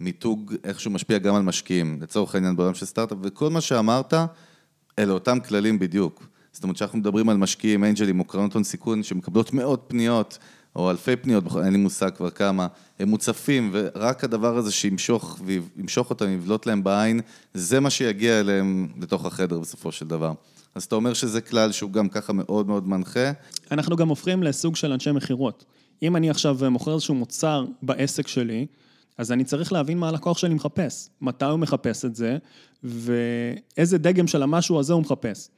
מיתוג, איך שהוא משפיע גם על משקיעים, לצורך העניין בעולם של סטארט-אפ, וכל מה שאמרת, אלה אותם כללים בדיוק. זאת אומרת שאנחנו מדברים על משקיעים, אנג'לים או קרנות הון סיכון, שמקבלות מאות פניות, או אלפי פניות, אין לי מושג כבר כמה, הם מוצפים, ורק הדבר הזה שימשוך, וימשוך אותם, יבלוט להם בעין, זה מה שיגיע אליהם לתוך החדר בסופו של דבר. אז אתה אומר שזה כלל שהוא גם ככה מאוד מאוד מנחה.
אנחנו גם הופכים לסוג של אנשי מכירות. אם אני עכשיו מוכר איזשהו מוצר בעסק שלי, אז אני צריך להבין מה הלקוח שלי מחפש, מתי הוא מחפש את זה, ואיזה דגם של המשהו הזה הוא מחפש.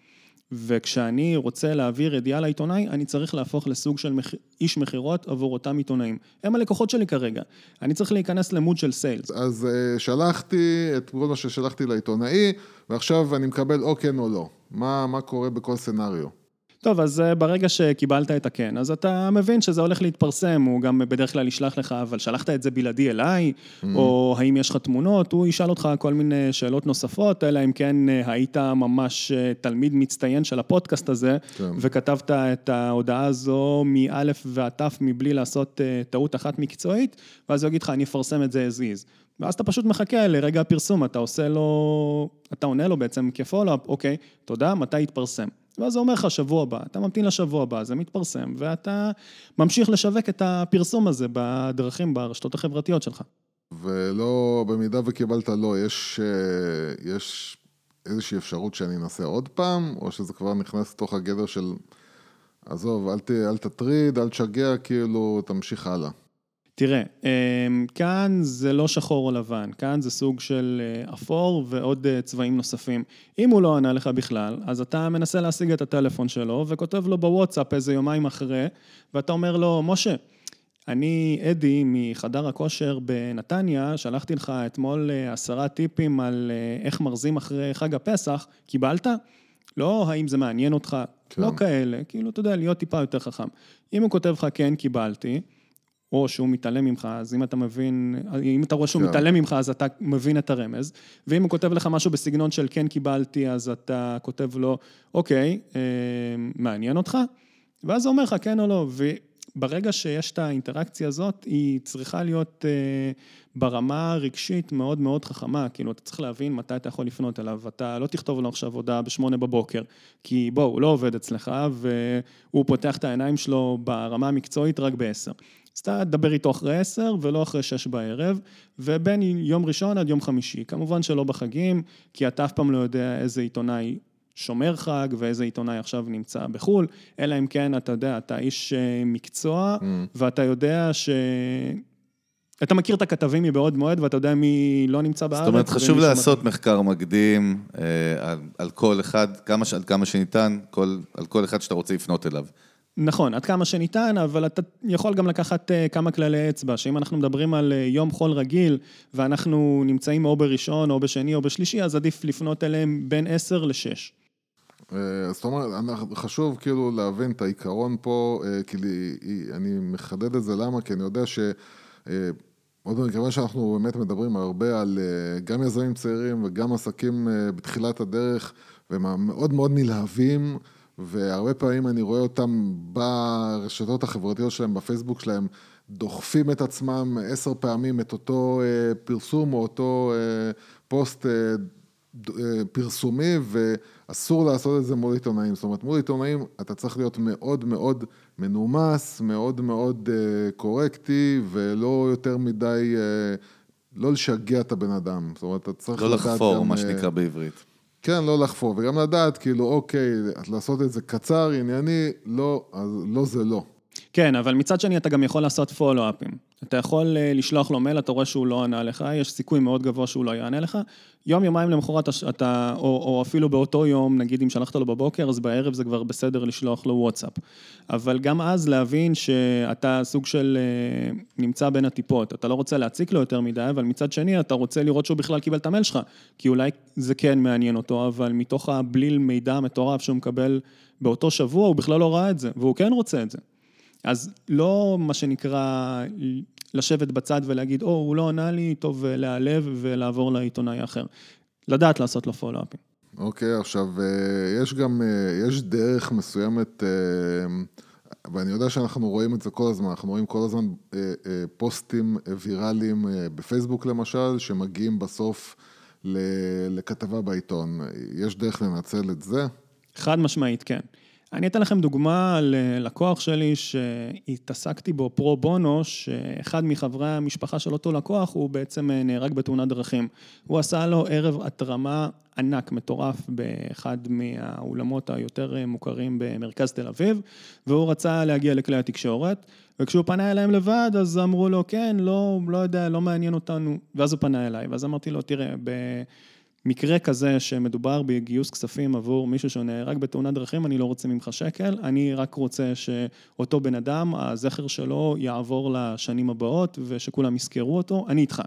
וכשאני רוצה להעביר ידיעה לעיתונאי, אני צריך להפוך לסוג של מח... איש מכירות עבור אותם עיתונאים. הם הלקוחות שלי כרגע. אני צריך להיכנס למוד של סיילס.
אז uh, שלחתי את כל מה ששלחתי לעיתונאי, ועכשיו אני מקבל או כן או לא. מה, מה קורה בכל סצנריו?
טוב, אז אה, ברגע שקיבלת את הכן, אז אתה מבין שזה הולך להתפרסם, הוא גם בדרך כלל ישלח לך, אבל שלחת את זה בלעדי אליי, mm-hmm. או האם יש לך תמונות, הוא ישאל אותך כל מיני שאלות נוספות, אלא אם כן אה, היית ממש אה, תלמיד מצטיין של הפודקאסט הזה, כן. וכתבת את ההודעה הזו מאלף ועד תף מבלי לעשות טעות אחת מקצועית, ואז הוא יגיד לך, אני אפרסם את זה as is. ואז אתה פשוט מחכה לרגע הפרסום, אתה עושה לו, אתה עונה לו בעצם כפולו-אפ, אוקיי, תודה, מתי יתפרסם? ואז זה אומר לך שבוע הבא, אתה ממתין לשבוע הבא, זה מתפרסם, ואתה ממשיך לשווק את הפרסום הזה בדרכים, ברשתות החברתיות שלך.
ולא, במידה וקיבלת לא, יש, אה, יש איזושהי אפשרות שאני אנסה עוד פעם, או שזה כבר נכנס לתוך הגדר של, עזוב, אל, ת, אל תטריד, אל תשגע, כאילו, תמשיך הלאה.
תראה, אמ, כאן זה לא שחור או לבן, כאן זה סוג של אה, אפור ועוד אה, צבעים נוספים. אם הוא לא ענה לך בכלל, אז אתה מנסה להשיג את הטלפון שלו וכותב לו בוואטסאפ איזה יומיים אחרי, ואתה אומר לו, משה, אני אדי מחדר הכושר בנתניה, שלחתי לך אתמול אה, עשרה טיפים על איך מרזים אחרי חג הפסח, קיבלת? לא האם זה מעניין אותך, כן. לא כאלה, כאילו, אתה יודע, להיות טיפה יותר חכם. אם הוא כותב לך כן, קיבלתי, או שהוא מתעלם ממך, אז אם אתה מבין, אם אתה רואה שהוא כן. מתעלם ממך, אז אתה מבין את הרמז, ואם הוא כותב לך משהו בסגנון של כן קיבלתי, אז אתה כותב לו, אוקיי, אה, מעניין אותך? ואז הוא אומר לך כן או לא, וברגע שיש את האינטראקציה הזאת, היא צריכה להיות אה, ברמה הרגשית מאוד מאוד חכמה, כאילו, אתה צריך להבין מתי אתה יכול לפנות אליו, אתה לא תכתוב לו עכשיו הודעה בשמונה בבוקר, כי בוא, הוא לא עובד אצלך, והוא פותח את העיניים שלו ברמה המקצועית רק בעשר. אז אתה תדבר איתו אחרי עשר ולא אחרי שש בערב, ובין יום ראשון עד יום חמישי. כמובן שלא בחגים, כי אתה אף פעם לא יודע איזה עיתונאי שומר חג ואיזה עיתונאי עכשיו נמצא בחו"ל, אלא אם כן, אתה יודע, אתה איש אה, מקצוע, mm. ואתה יודע ש... אתה מכיר את הכתבים מבעוד מועד ואתה יודע מי לא נמצא בארץ.
זאת אומרת, חשוב לעשות שמח... מחקר מקדים אה, על, על כל אחד, כמה, עד כמה שניתן, כל, על כל אחד שאתה רוצה לפנות אליו.
נכון, עד כמה שניתן, אבל אתה יכול גם לקחת אה, כמה כללי אצבע, שאם אנחנו מדברים על אה, יום חול רגיל, ואנחנו נמצאים או בראשון, או בשני, או בשלישי, אז עדיף לפנות אליהם בין 10 ל-6.
אה, זאת אומרת, חשוב כאילו להבין את העיקרון פה, כי אני מחדד את זה למה, כי אני יודע ש... עוד מכיוון שאנחנו באמת מדברים הרבה על גם יזמים צעירים וגם עסקים בתחילת הדרך, והם מאוד מאוד נלהבים. והרבה פעמים אני רואה אותם ברשתות החברתיות שלהם, בפייסבוק שלהם, דוחפים את עצמם עשר פעמים את אותו אה, פרסום או אותו אה, פוסט אה, פרסומי, ואסור לעשות את זה מול עיתונאים. זאת אומרת, מול עיתונאים אתה צריך להיות מאוד מאוד מנומס, מאוד מאוד קורקטי, ולא יותר מדי, לא לשגע את הבן אדם. זאת אומרת, אתה צריך
לא לדעת גם... לא לחפור, מה שנקרא בעברית.
כן, לא לחפור, וגם לדעת, כאילו, אוקיי, לעשות את זה קצר, ענייני, לא, אז לא זה לא.
כן, אבל מצד שני אתה גם יכול לעשות פולו-אפים. אתה יכול אה, לשלוח לו מייל, אתה רואה שהוא לא ענה לך, יש סיכוי מאוד גבוה שהוא לא יענה לך. יום, יומיים למחרת אתה, או, או אפילו באותו יום, נגיד אם שלחת לו בבוקר, אז בערב זה כבר בסדר לשלוח לו וואטסאפ. אבל גם אז להבין שאתה סוג של אה, נמצא בין הטיפות. אתה לא רוצה להציק לו יותר מדי, אבל מצד שני אתה רוצה לראות שהוא בכלל קיבל את המייל שלך. כי אולי זה כן מעניין אותו, אבל מתוך הבליל מידע המטורף שהוא מקבל באותו שבוע, הוא בכלל לא ראה את זה, והוא כן רוצה את זה. אז לא מה שנקרא לשבת בצד ולהגיד, או, הוא לא ענה לי, טוב להיעלב ולעבור לעיתונאי האחר. לדעת לעשות לו פולו-אפים.
אוקיי, עכשיו, אה, יש גם, אה, יש דרך מסוימת, אה, ואני יודע שאנחנו רואים את זה כל הזמן, אנחנו רואים כל הזמן פוסטים ויראליים בפייסבוק למשל, שמגיעים בסוף לכתבה בעיתון. יש דרך לנצל את זה?
חד משמעית, כן. אני אתן לכם דוגמה על לקוח שלי שהתעסקתי בו פרו בונו, שאחד מחברי המשפחה של אותו לקוח הוא בעצם נהרג בתאונת דרכים. הוא עשה לו ערב התרמה ענק, מטורף, באחד מהאולמות היותר מוכרים במרכז תל אביב, והוא רצה להגיע לכלי התקשורת, וכשהוא פנה אליהם לבד, אז אמרו לו, כן, לא, לא יודע, לא מעניין אותנו, ואז הוא פנה אליי, ואז אמרתי לו, תראה, ב... מקרה כזה שמדובר בגיוס כספים עבור מישהו שנהרג בתאונת דרכים, אני לא רוצה ממך שקל, אני רק רוצה שאותו בן אדם, הזכר שלו יעבור לשנים הבאות ושכולם יזכרו אותו, אני איתך.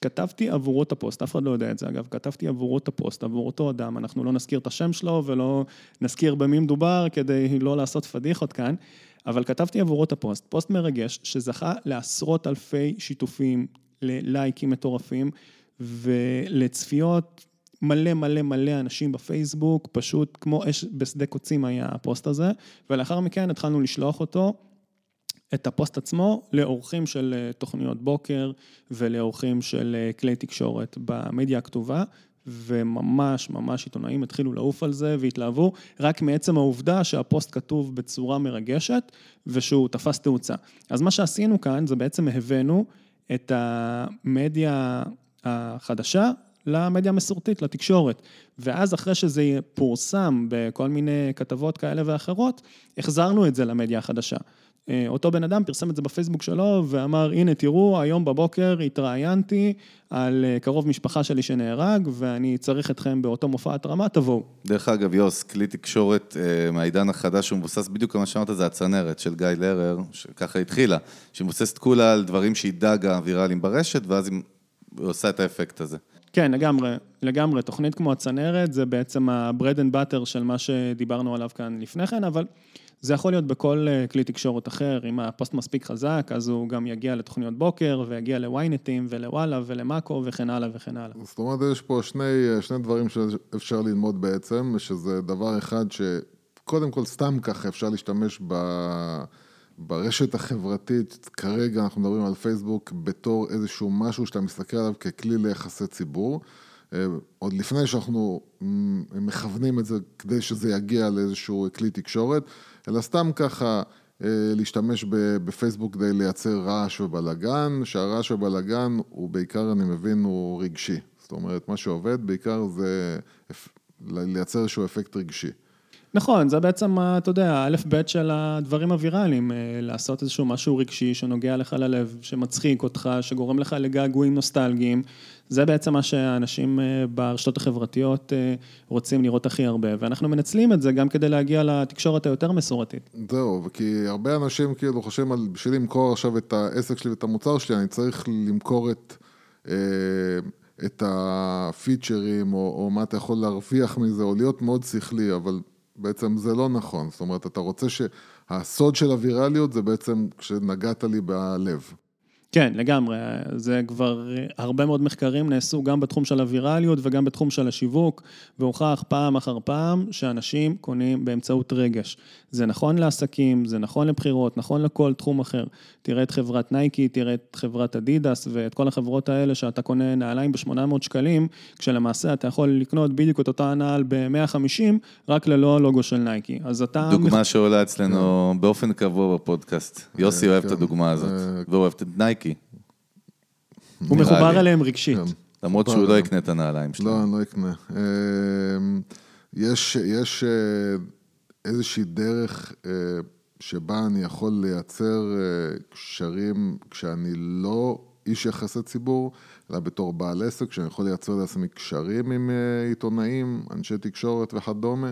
כתבתי עבורו את הפוסט, אף אחד לא יודע את זה אגב, כתבתי עבורו את הפוסט, עבור אותו אדם, אנחנו לא נזכיר את השם שלו ולא נזכיר במי מדובר כדי לא לעשות פדיחות כאן, אבל כתבתי עבורו את הפוסט, פוסט מרגש שזכה לעשרות אלפי שיתופים, ללייקים מטורפים. ולצפיות מלא מלא מלא אנשים בפייסבוק, פשוט כמו אש בשדה קוצים היה הפוסט הזה, ולאחר מכן התחלנו לשלוח אותו את הפוסט עצמו לעורכים של אה, תוכניות בוקר ולעורכים של אה, כלי תקשורת במדיה הכתובה, וממש ממש עיתונאים התחילו לעוף על זה והתלהבו, רק מעצם העובדה שהפוסט כתוב בצורה מרגשת ושהוא תפס תאוצה. אז מה שעשינו כאן זה בעצם הבאנו את המדיה החדשה למדיה המסורתית, לתקשורת. ואז אחרי שזה פורסם בכל מיני כתבות כאלה ואחרות, החזרנו את זה למדיה החדשה. אה, אותו בן אדם פרסם את זה בפייסבוק שלו ואמר, הנה תראו, היום בבוקר התראיינתי על אה, קרוב משפחה שלי שנהרג ואני צריך אתכם באותו מופע התרמה, תבואו.
דרך אגב, יוס, כלי תקשורת אה, מהעידן החדש, הוא מבוסס בדיוק על מה שאמרת, זה הצנרת של גיא לרר, שככה התחילה, שהיא מבוססת כולה על דברים שהיא דאגה ויראליים ברשת, ואז היא עושה את האפקט הזה.
כן, לגמרי, לגמרי. תוכנית כמו הצנרת זה בעצם ה-bread and butter של מה שדיברנו עליו כאן לפני כן, אבל זה יכול להיות בכל אה, כלי תקשורת אחר, אם הפוסט מספיק חזק, אז הוא גם יגיע לתוכניות בוקר, ויגיע לוויינטים, ולוואלה, ולמאקו, וכן הלאה וכן הלאה.
זאת אומרת, יש פה שני, אה, שני דברים שאפשר ללמוד בעצם, שזה דבר אחד שקודם כל סתם ככה אפשר להשתמש ב... ברשת החברתית, כרגע אנחנו מדברים על פייסבוק בתור איזשהו משהו שאתה מסתכל עליו ככלי ליחסי ציבור. אה, עוד לפני שאנחנו מכוונים את זה כדי שזה יגיע לאיזשהו כלי תקשורת, אלא סתם ככה אה, להשתמש בפייסבוק כדי לייצר רעש ובלאגן, שהרעש ובלאגן הוא בעיקר, אני מבין, הוא רגשי. זאת אומרת, מה שעובד בעיקר זה לייצר איזשהו אפקט רגשי.
נכון, זה בעצם, אתה יודע, האלף-בית של הדברים הוויראליים, אה, לעשות איזשהו משהו רגשי שנוגע לך ללב, שמצחיק אותך, שגורם לך לגעגועים נוסטלגיים. זה בעצם מה שהאנשים אה, ברשתות החברתיות אה, רוצים לראות הכי הרבה, ואנחנו מנצלים את זה גם כדי להגיע לתקשורת היותר מסורתית.
זהו, כי הרבה אנשים כאילו חושבים על, בשביל למכור עכשיו את העסק שלי ואת המוצר שלי, אני צריך למכור את... את הפיצ'רים, או, או מה אתה יכול להרוויח מזה, או להיות מאוד שכלי, אבל בעצם זה לא נכון. זאת אומרת, אתה רוצה שהסוד של הווירליות זה בעצם כשנגעת לי בלב.
כן, לגמרי. זה כבר, הרבה מאוד מחקרים נעשו גם בתחום של הווירליות וגם בתחום של השיווק, והוכח פעם אחר פעם שאנשים קונים באמצעות רגש. זה נכון לעסקים, זה נכון לבחירות, נכון לכל תחום אחר. תראה את חברת נייקי, תראה את חברת אדידס ואת כל החברות האלה שאתה קונה נעליים ב-800 שקלים, כשלמעשה אתה יכול לקנות בדיוק את אותה נעל ב-150, רק ללא הלוגו של נייקי. אז אתה...
דוגמה שעולה אצלנו באופן קבוע בפודקאסט. יוסי אוהב את כן. הדוגמה הזאת, אה, והוא אוהב את נייקי.
הוא מחובר אליהם רגשית. כן.
למרות שהוא לא יקנה את הנעליים שלו.
לא, אני לא אקנה. אמ, יש, יש אה, איזושהי דרך אה, שבה אני יכול לייצר אה, קשרים כשאני לא איש יחסי ציבור, אלא בתור בעל עסק, שאני יכול לייצר לעצמי קשרים עם עיתונאים, אנשי תקשורת וכדומה.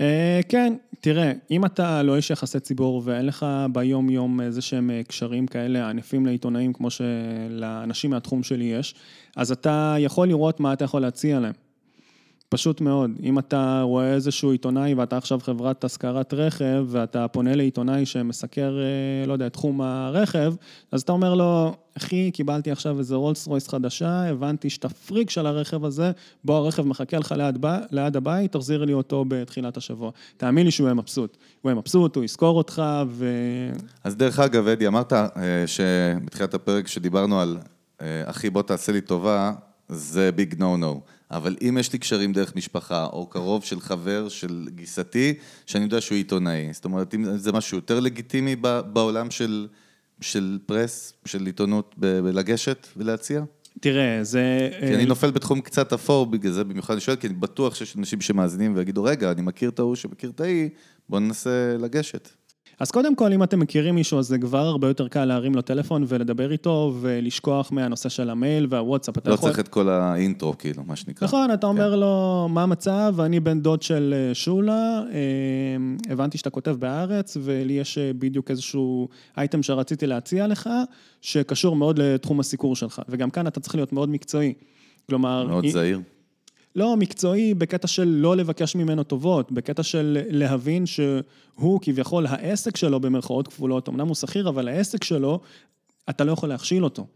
אה, כן, תראה, אם אתה לא איש יחסי ציבור ואין לך ביום-יום איזה שהם אה, קשרים כאלה ענפים לעיתונאים כמו שלאנשים מהתחום שלי יש, אז אתה יכול לראות מה אתה יכול להציע להם. פשוט מאוד. אם אתה רואה איזשהו עיתונאי ואתה עכשיו חברת השכרת רכב, ואתה פונה לעיתונאי שמסקר, אה, לא יודע, תחום הרכב, אז אתה אומר לו, אחי, קיבלתי עכשיו איזה רולס רויס חדשה, הבנתי שאתה פריק של הרכב הזה, בוא הרכב מחכה לך ליד. ליד הבית, תחזיר לי אותו בתחילת השבוע. תאמין לי שהוא יהיה מבסוט. הוא יהיה מבסוט, הוא יזכור אותך, ו...
אז דרך אגב, אדי, אמרת אה, שבתחילת הפרק שדיברנו על, אה, אחי, בוא תעשה לי טובה, זה ביג נו נו. אבל אם יש לי קשרים דרך משפחה, או קרוב של חבר של גיסתי, שאני יודע שהוא עיתונאי, זאת אומרת, אם זה משהו יותר לגיטימי בעולם של, של פרס, של עיתונות, בלגשת ולהציע?
תראה, זה...
כי אני נופל בתחום קצת אפור, בגלל זה במיוחד אני שואל, כי אני בטוח שיש אנשים שמאזינים ויגידו, רגע, אני מכיר את ההוא שמכיר את ההיא, בוא ננסה לגשת.
אז קודם כל, אם אתם מכירים מישהו, אז זה כבר הרבה יותר קל להרים לו טלפון ולדבר איתו ולשכוח מהנושא של המייל והוואטסאפ.
לא יכול... צריך את כל האינטרו, כאילו, מה שנקרא.
נכון, אתה אומר כן. לו, מה המצב, אני בן דוד של אה, שולה, אה, הבנתי שאתה כותב בארץ, ולי יש אה, בדיוק איזשהו אייטם שרציתי להציע לך, שקשור מאוד לתחום הסיקור שלך. וגם כאן אתה צריך להיות מאוד מקצועי. כלומר...
מאוד זהיר.
לא מקצועי בקטע של לא לבקש ממנו טובות, בקטע של להבין שהוא כביכול העסק שלו במרכאות כפולות, אמנם הוא שכיר, אבל העסק שלו, אתה לא יכול להכשיל אותו.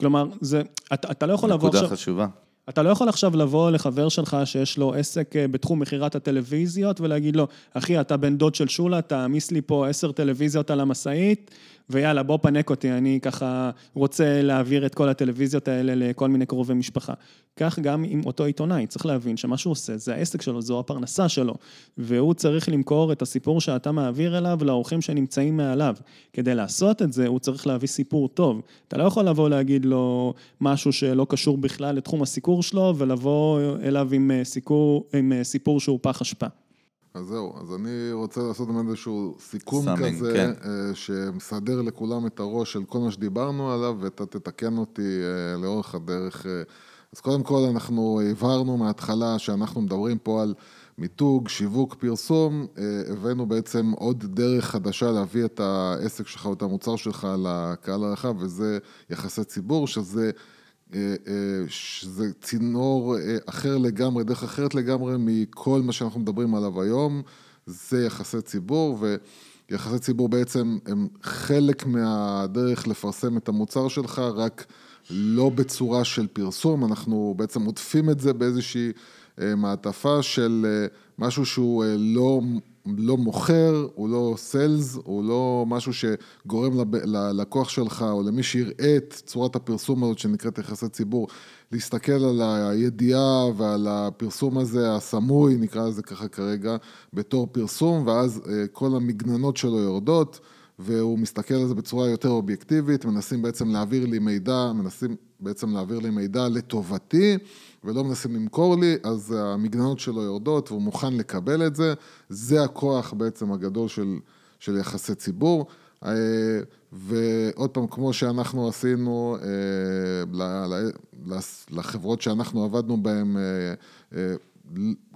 כלומר, זה, אתה, אתה לא יכול לבוא
עכשיו... נקודה חשובה.
אתה לא יכול עכשיו לבוא לחבר שלך שיש לו עסק אה, בתחום מכירת הטלוויזיות ולהגיד לו, אחי, אתה בן דוד של שולה, תעמיס לי פה עשר טלוויזיות על המשאית, ויאללה, בוא פנק אותי, אני ככה רוצה להעביר את כל הטלוויזיות האלה לכל מיני קרובי משפחה. כך גם עם אותו עיתונאי, צריך להבין שמה שהוא עושה זה העסק שלו, זו הפרנסה שלו, והוא צריך למכור את הסיפור שאתה מעביר אליו לאורחים שנמצאים מעליו. כדי לעשות את זה, הוא צריך להביא סיפור טוב. אתה לא יכול לבוא להגיד לו משהו שלא קשור בכלל לתחום הסיקור שלו, ולבוא אליו עם, אה, סיקור, עם אה, סיפור שהוא פח אשפה.
אז זהו, אז אני רוצה לעשות באמת איזשהו סיכום
summing,
כזה,
כן.
אה, שמסדר לכולם את הראש של כל מה שדיברנו עליו, ואתה תתקן אותי אה, לאורך הדרך. אה. אז קודם כל אנחנו הבהרנו מההתחלה שאנחנו מדברים פה על מיתוג, שיווק, פרסום, הבאנו בעצם עוד דרך חדשה להביא את העסק שלך או את המוצר שלך לקהל הרחב, וזה יחסי ציבור, שזה... אה, אה, שזה צינור אה, אחר לגמרי, דרך אחרת לגמרי מכל מה שאנחנו מדברים עליו היום, זה יחסי ציבור, ויחסי ציבור בעצם הם חלק מהדרך לפרסם את המוצר שלך, רק לא בצורה של פרסום, אנחנו בעצם עוטפים את זה באיזושהי מעטפה של משהו שהוא לא לא מוכר, הוא לא סיילס, הוא לא משהו שגורם ללקוח שלך או למי שיראה את צורת הפרסום הזאת שנקראת יחסי ציבור, להסתכל על הידיעה ועל הפרסום הזה, הסמוי, נקרא לזה ככה כרגע, בתור פרסום, ואז אה, כל המגננות שלו יורדות. והוא מסתכל על זה בצורה יותר אובייקטיבית, מנסים בעצם להעביר לי מידע, מנסים בעצם להעביר לי מידע לטובתי, ולא מנסים למכור לי, אז המגננות שלו יורדות והוא מוכן לקבל את זה. זה הכוח בעצם הגדול של, של יחסי ציבור. אה, ועוד פעם, כמו שאנחנו עשינו אה, לחברות שאנחנו עבדנו בהן, אה,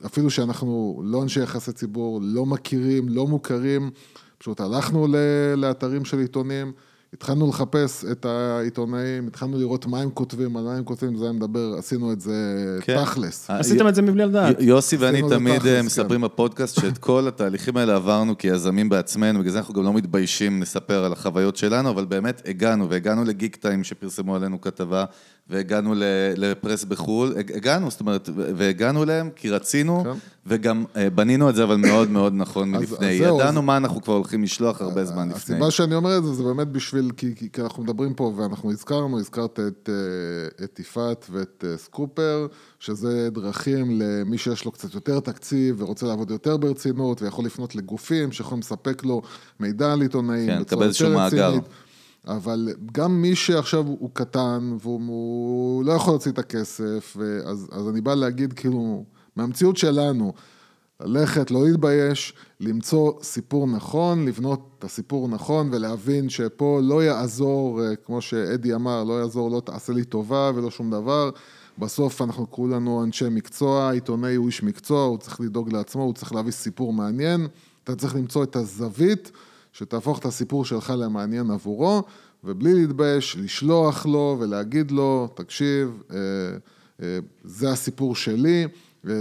אפילו שאנחנו לא אנשי יחסי ציבור, לא מכירים, לא מוכרים, פשוט הלכנו לאתרים של עיתונים, התחלנו לחפש את העיתונאים, התחלנו לראות מה הם כותבים, על מה הם כותבים, זה היה מדבר, עשינו את זה כן. תכלס.
עשיתם את זה מבלי לדעת.
יוסי ואני תמיד תכלס, אה, מספרים כן. בפודקאסט שאת כל התהליכים האלה עברנו כיזמים בעצמנו, בגלל זה אנחנו גם לא מתביישים לספר על החוויות שלנו, אבל באמת הגענו, והגענו לגיק טיים שפרסמו עלינו כתבה, והגענו לפרס בחו"ל, הגענו, זאת אומרת, והגענו אליהם כי רצינו, כן. וגם אה, בנינו את זה, אבל מאוד מאוד נכון מלפני. ידענו מה אנחנו כבר הולכים לשלוח הרבה זמן לפני.
הסיבה שאני אומר את זה, זה באמת בשביל, כי, כי, כי אנחנו מדברים פה, ואנחנו הזכרנו, הזכרת את, אה, את יפעת ואת אה, סקופר, שזה דרכים למי שיש לו קצת יותר תקציב ורוצה לעבוד יותר ברצינות, ויכול לפנות לגופים שיכולים לספק לו מידע על עיתונאים
כן, בצורה יותר רצינית.
אבל גם מי שעכשיו הוא קטן והוא לא יכול להוציא את הכסף, אז, אז אני בא להגיד כאילו, מהמציאות שלנו, ללכת, לא להתבייש, למצוא סיפור נכון, לבנות את הסיפור נכון ולהבין שפה לא יעזור, אה, כמו שאדי אמר, לא יעזור, לא תעשה לי טובה ולא שום דבר. בסוף אנחנו כולנו אנשי מקצוע, עיתונאי הוא איש מקצוע, הוא צריך לדאוג לעצמו, הוא צריך להביא סיפור מעניין, אתה צריך למצוא את הזווית. שתהפוך את הסיפור שלך למעניין עבורו, ובלי להתבייש, לשלוח לו ולהגיד לו, תקשיב, אה, אה, זה הסיפור שלי, ו,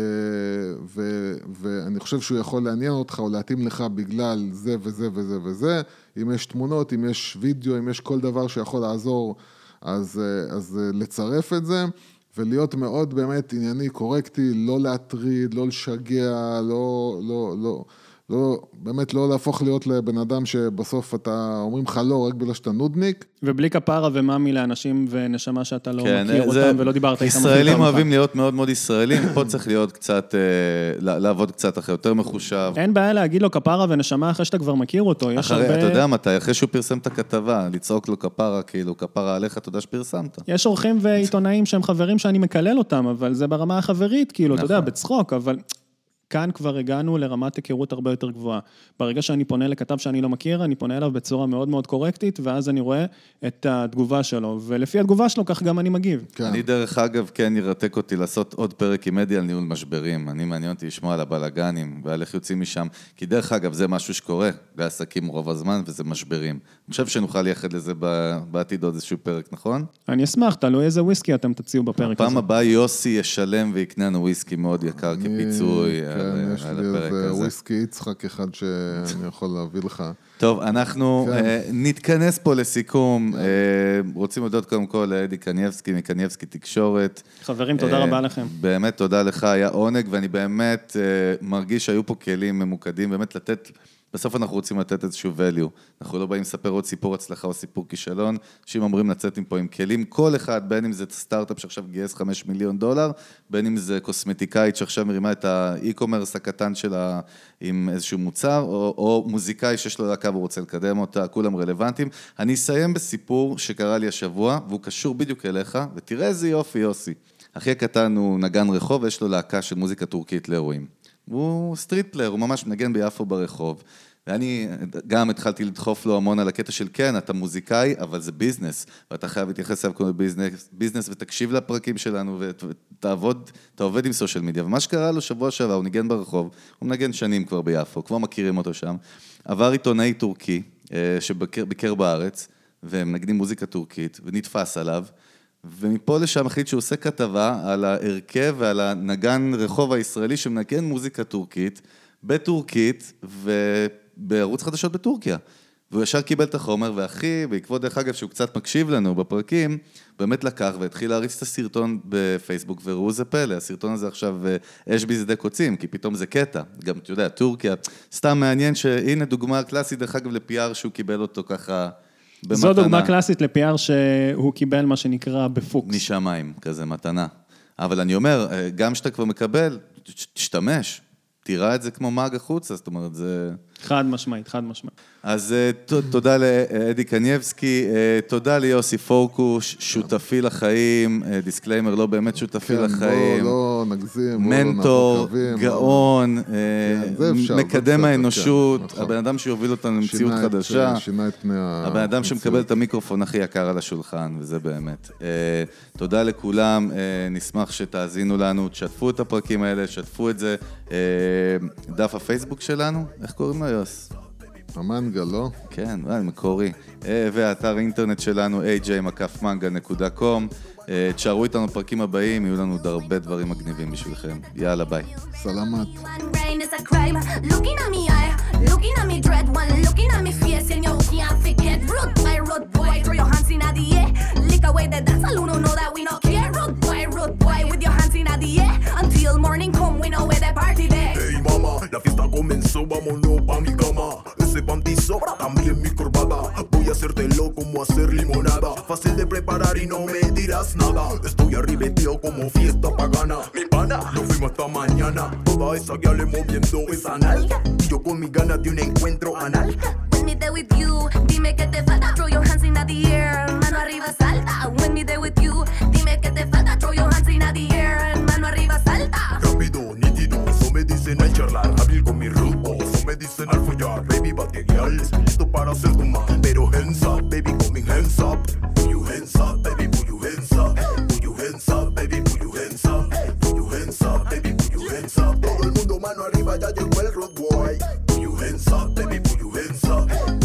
ו, ואני חושב שהוא יכול לעניין אותך או להתאים לך בגלל זה וזה וזה וזה. אם יש תמונות, אם יש וידאו, אם יש כל דבר שיכול לעזור, אז, אה, אז לצרף את זה. ולהיות מאוד באמת ענייני, קורקטי, לא להטריד, לא לשגע, לא, לא, לא, לא, באמת לא להפוך להיות לבן אדם שבסוף אתה, אומרים לך לא, רק בגלל שאתה נודניק.
ובלי כפרה ומאמי לאנשים ונשמה שאתה לא כן, מכיר זה, אותם ולא דיברת איתם.
ישראלים אוהבים להיות מאוד מאוד ישראלים, פה צריך להיות קצת, אה, לעבוד קצת אחרי, יותר מחושב.
אין בעיה להגיד לו כפרה ונשמה אחרי שאתה כבר מכיר אותו,
יש אחרי, הרבה... אתה יודע מתי, אחרי שהוא פרסם את הכתבה, לצעוק לו כפרה, כאילו, כפרה עליך, אתה יודע שפרסמת.
יש עורכים ועיתונאים שהם חברים שאני מקלל אותם, אבל זה ברמה החברית, כאילו, נכון. אתה יודע, נכון. בצחוק, אבל כאן כבר הגענו לרמת היכרות הרבה יותר גבוהה. ברגע שאני פונה לכתב שאני לא מכיר, אני פונה אליו בצורה מאוד מאוד קורקטית, ואז אני רואה את התגובה שלו, ולפי התגובה שלו, כך גם אני מגיב.
כן. אני דרך אגב, כן ירתק אותי לעשות עוד פרק עם אדי על ניהול משברים. אני מעניין אותי לשמוע על הבלאגנים ועל איך יוצאים משם, כי דרך אגב, זה משהו שקורה בעסקים רוב הזמן, וזה משברים. אני חושב שנוכל לייחד לזה בעתיד עוד איזשהו פרק, נכון?
אני אשמח, תלוי איזה וויסקי אתם תציעו בפרק הזה.
הפעם הבאה יוסי ישלם ויקנה לנו וויסקי מאוד יקר כפיצוי. כן.
יש
על
לי איזה
הזה.
וויסקי יצחק אחד שאני יכול להביא לך.
טוב, אנחנו
כן.
אה, נתכנס פה לסיכום. אה, רוצים להודות קודם כל לאדי קנייבסקי מקנייבסקי תקשורת.
חברים, תודה
אה,
רבה לכם.
באמת תודה לך, היה עונג, ואני באמת מרגיש שהיו פה כלים ממוקדים, באמת לתת, בסוף אנחנו רוצים לתת איזשהו value. אנחנו לא באים לספר עוד סיפור הצלחה או סיפור כישלון, אנשים אמורים לצאת מפה עם כלים, כל אחד, בין אם זה סטארט-אפ שעכשיו גייס 5 מיליון דולר, בין אם זה קוסמטיקאית שעכשיו מרימה את האי-קומרס הקטן שלה עם איזשהו מוצר, או, או מוזיקאי שיש לו להקה והוא רוצה לקדם אותה, כולם רלוונטיים. אני אסיים בסיפור שקרה לי השבוע, והוא קשור בדיוק אליך, ותראה איזה יופי, יוסי. אחי הקטן הוא נגן רחוב, ויש לו להקה של מוזיקה טורקית לאירועים. הוא street player, הוא ממש מנגן ביפו ברחוב. ואני גם התחלתי לדחוף לו המון על הקטע של כן, אתה מוזיקאי, אבל זה ביזנס, ואתה חייב להתייחס אליו כמו ביזנס, ביזנס ותקשיב לפרקים שלנו ותעבוד, אתה עובד עם social media. ומה שקרה לו שבוע שעבר, הוא ניגן ברחוב, הוא מנגן שנים כבר ביפו, כבר מכירים אותו שם. עבר עיתונאי טורקי אה, שביקר בארץ, והם מנגנים מוזיקה טורקית, ונתפס עליו. ומפה לשם החליט שהוא עושה כתבה על ההרכב ועל הנגן רחוב הישראלי שמנגן מוזיקה טורקית, בטורקית ובערוץ חדשות בטורקיה. והוא ישר קיבל את החומר, ואחי, בעקבות דרך אגב שהוא קצת מקשיב לנו בפרקים, באמת לקח והתחיל להריץ את הסרטון בפייסבוק, וראו זה פלא, הסרטון הזה עכשיו אה, אש בשדה קוצים, כי פתאום זה קטע. גם, אתה יודע, טורקיה, סתם מעניין שהנה דוגמה קלאסית, דרך אגב, ל PR שהוא קיבל אותו ככה במתנה.
זו דוגמה קלאסית ל PR שהוא קיבל מה שנקרא בפוקס.
משמיים, כזה מתנה. אבל אני אומר, אה, גם כשאתה כבר מקבל, תשתמש, תירה את זה כמו מאג החוצה, זאת אומרת, זה...
חד משמעית, חד משמעית.
אז אה, תודה לאדי קנייבסקי, אה, תודה ליוסי פורקוש, שותפי לחיים, אה, disclaimer, לא באמת שותפי
כן, בוא
לחיים.
לא נגזים, בוא לא
מנטור, גאון, מקדם האנושות. הבן אדם שיוביל אותנו למציאות חדשה.
שינה את פני ה...
הבן אדם. שמקבל את המיקרופון הכי יקר על השולחן, וזה באמת. תודה לכולם, נשמח שתאזינו לנו, תשתפו את הפרקים האלה, שתפו את זה. דף הפייסבוק שלנו, איך קוראים לו יוס?
המנגה, לא?
כן, וואי, מקורי. אה, והאתר האינטרנט שלנו. אה, תשארו איתנו בפרקים הבאים, יהיו לנו עוד הרבה דברים מגניבים בשבילכם. יאללה, ביי.
סלמת.
Away the dance, don't know that we not care. Rude boy, rude boy, with your hands Until morning come, we know where the party there.
Hey mama, la fiesta comenzó, vámonos pa' mi cama Ese panty sobra, también mi corbata Voy a hacértelo como hacer limonada Fácil de preparar y no me dirás nada Estoy arribeteo como fiesta pagana Mi pana, nos fuimos hasta mañana Toda esa guiale moviendo esa nalga Y yo con mis ganas de un encuentro anal
When me there with you, dime que te falta. Throw your hands in the air, mano arriba salta. When me there with you, dime que te falta. Throw your hands in the air,
dicen al follar Baby, bate listo para hacer tu más Pero hands up, baby, coming hands up. Put your hands up, baby, put your hands up. Put your hands up, baby, put your hands up. Put your hands up, baby, put your hands up. Todo el mundo mano arriba, ya llegó el road boy. Put your hands up, baby, put your hands up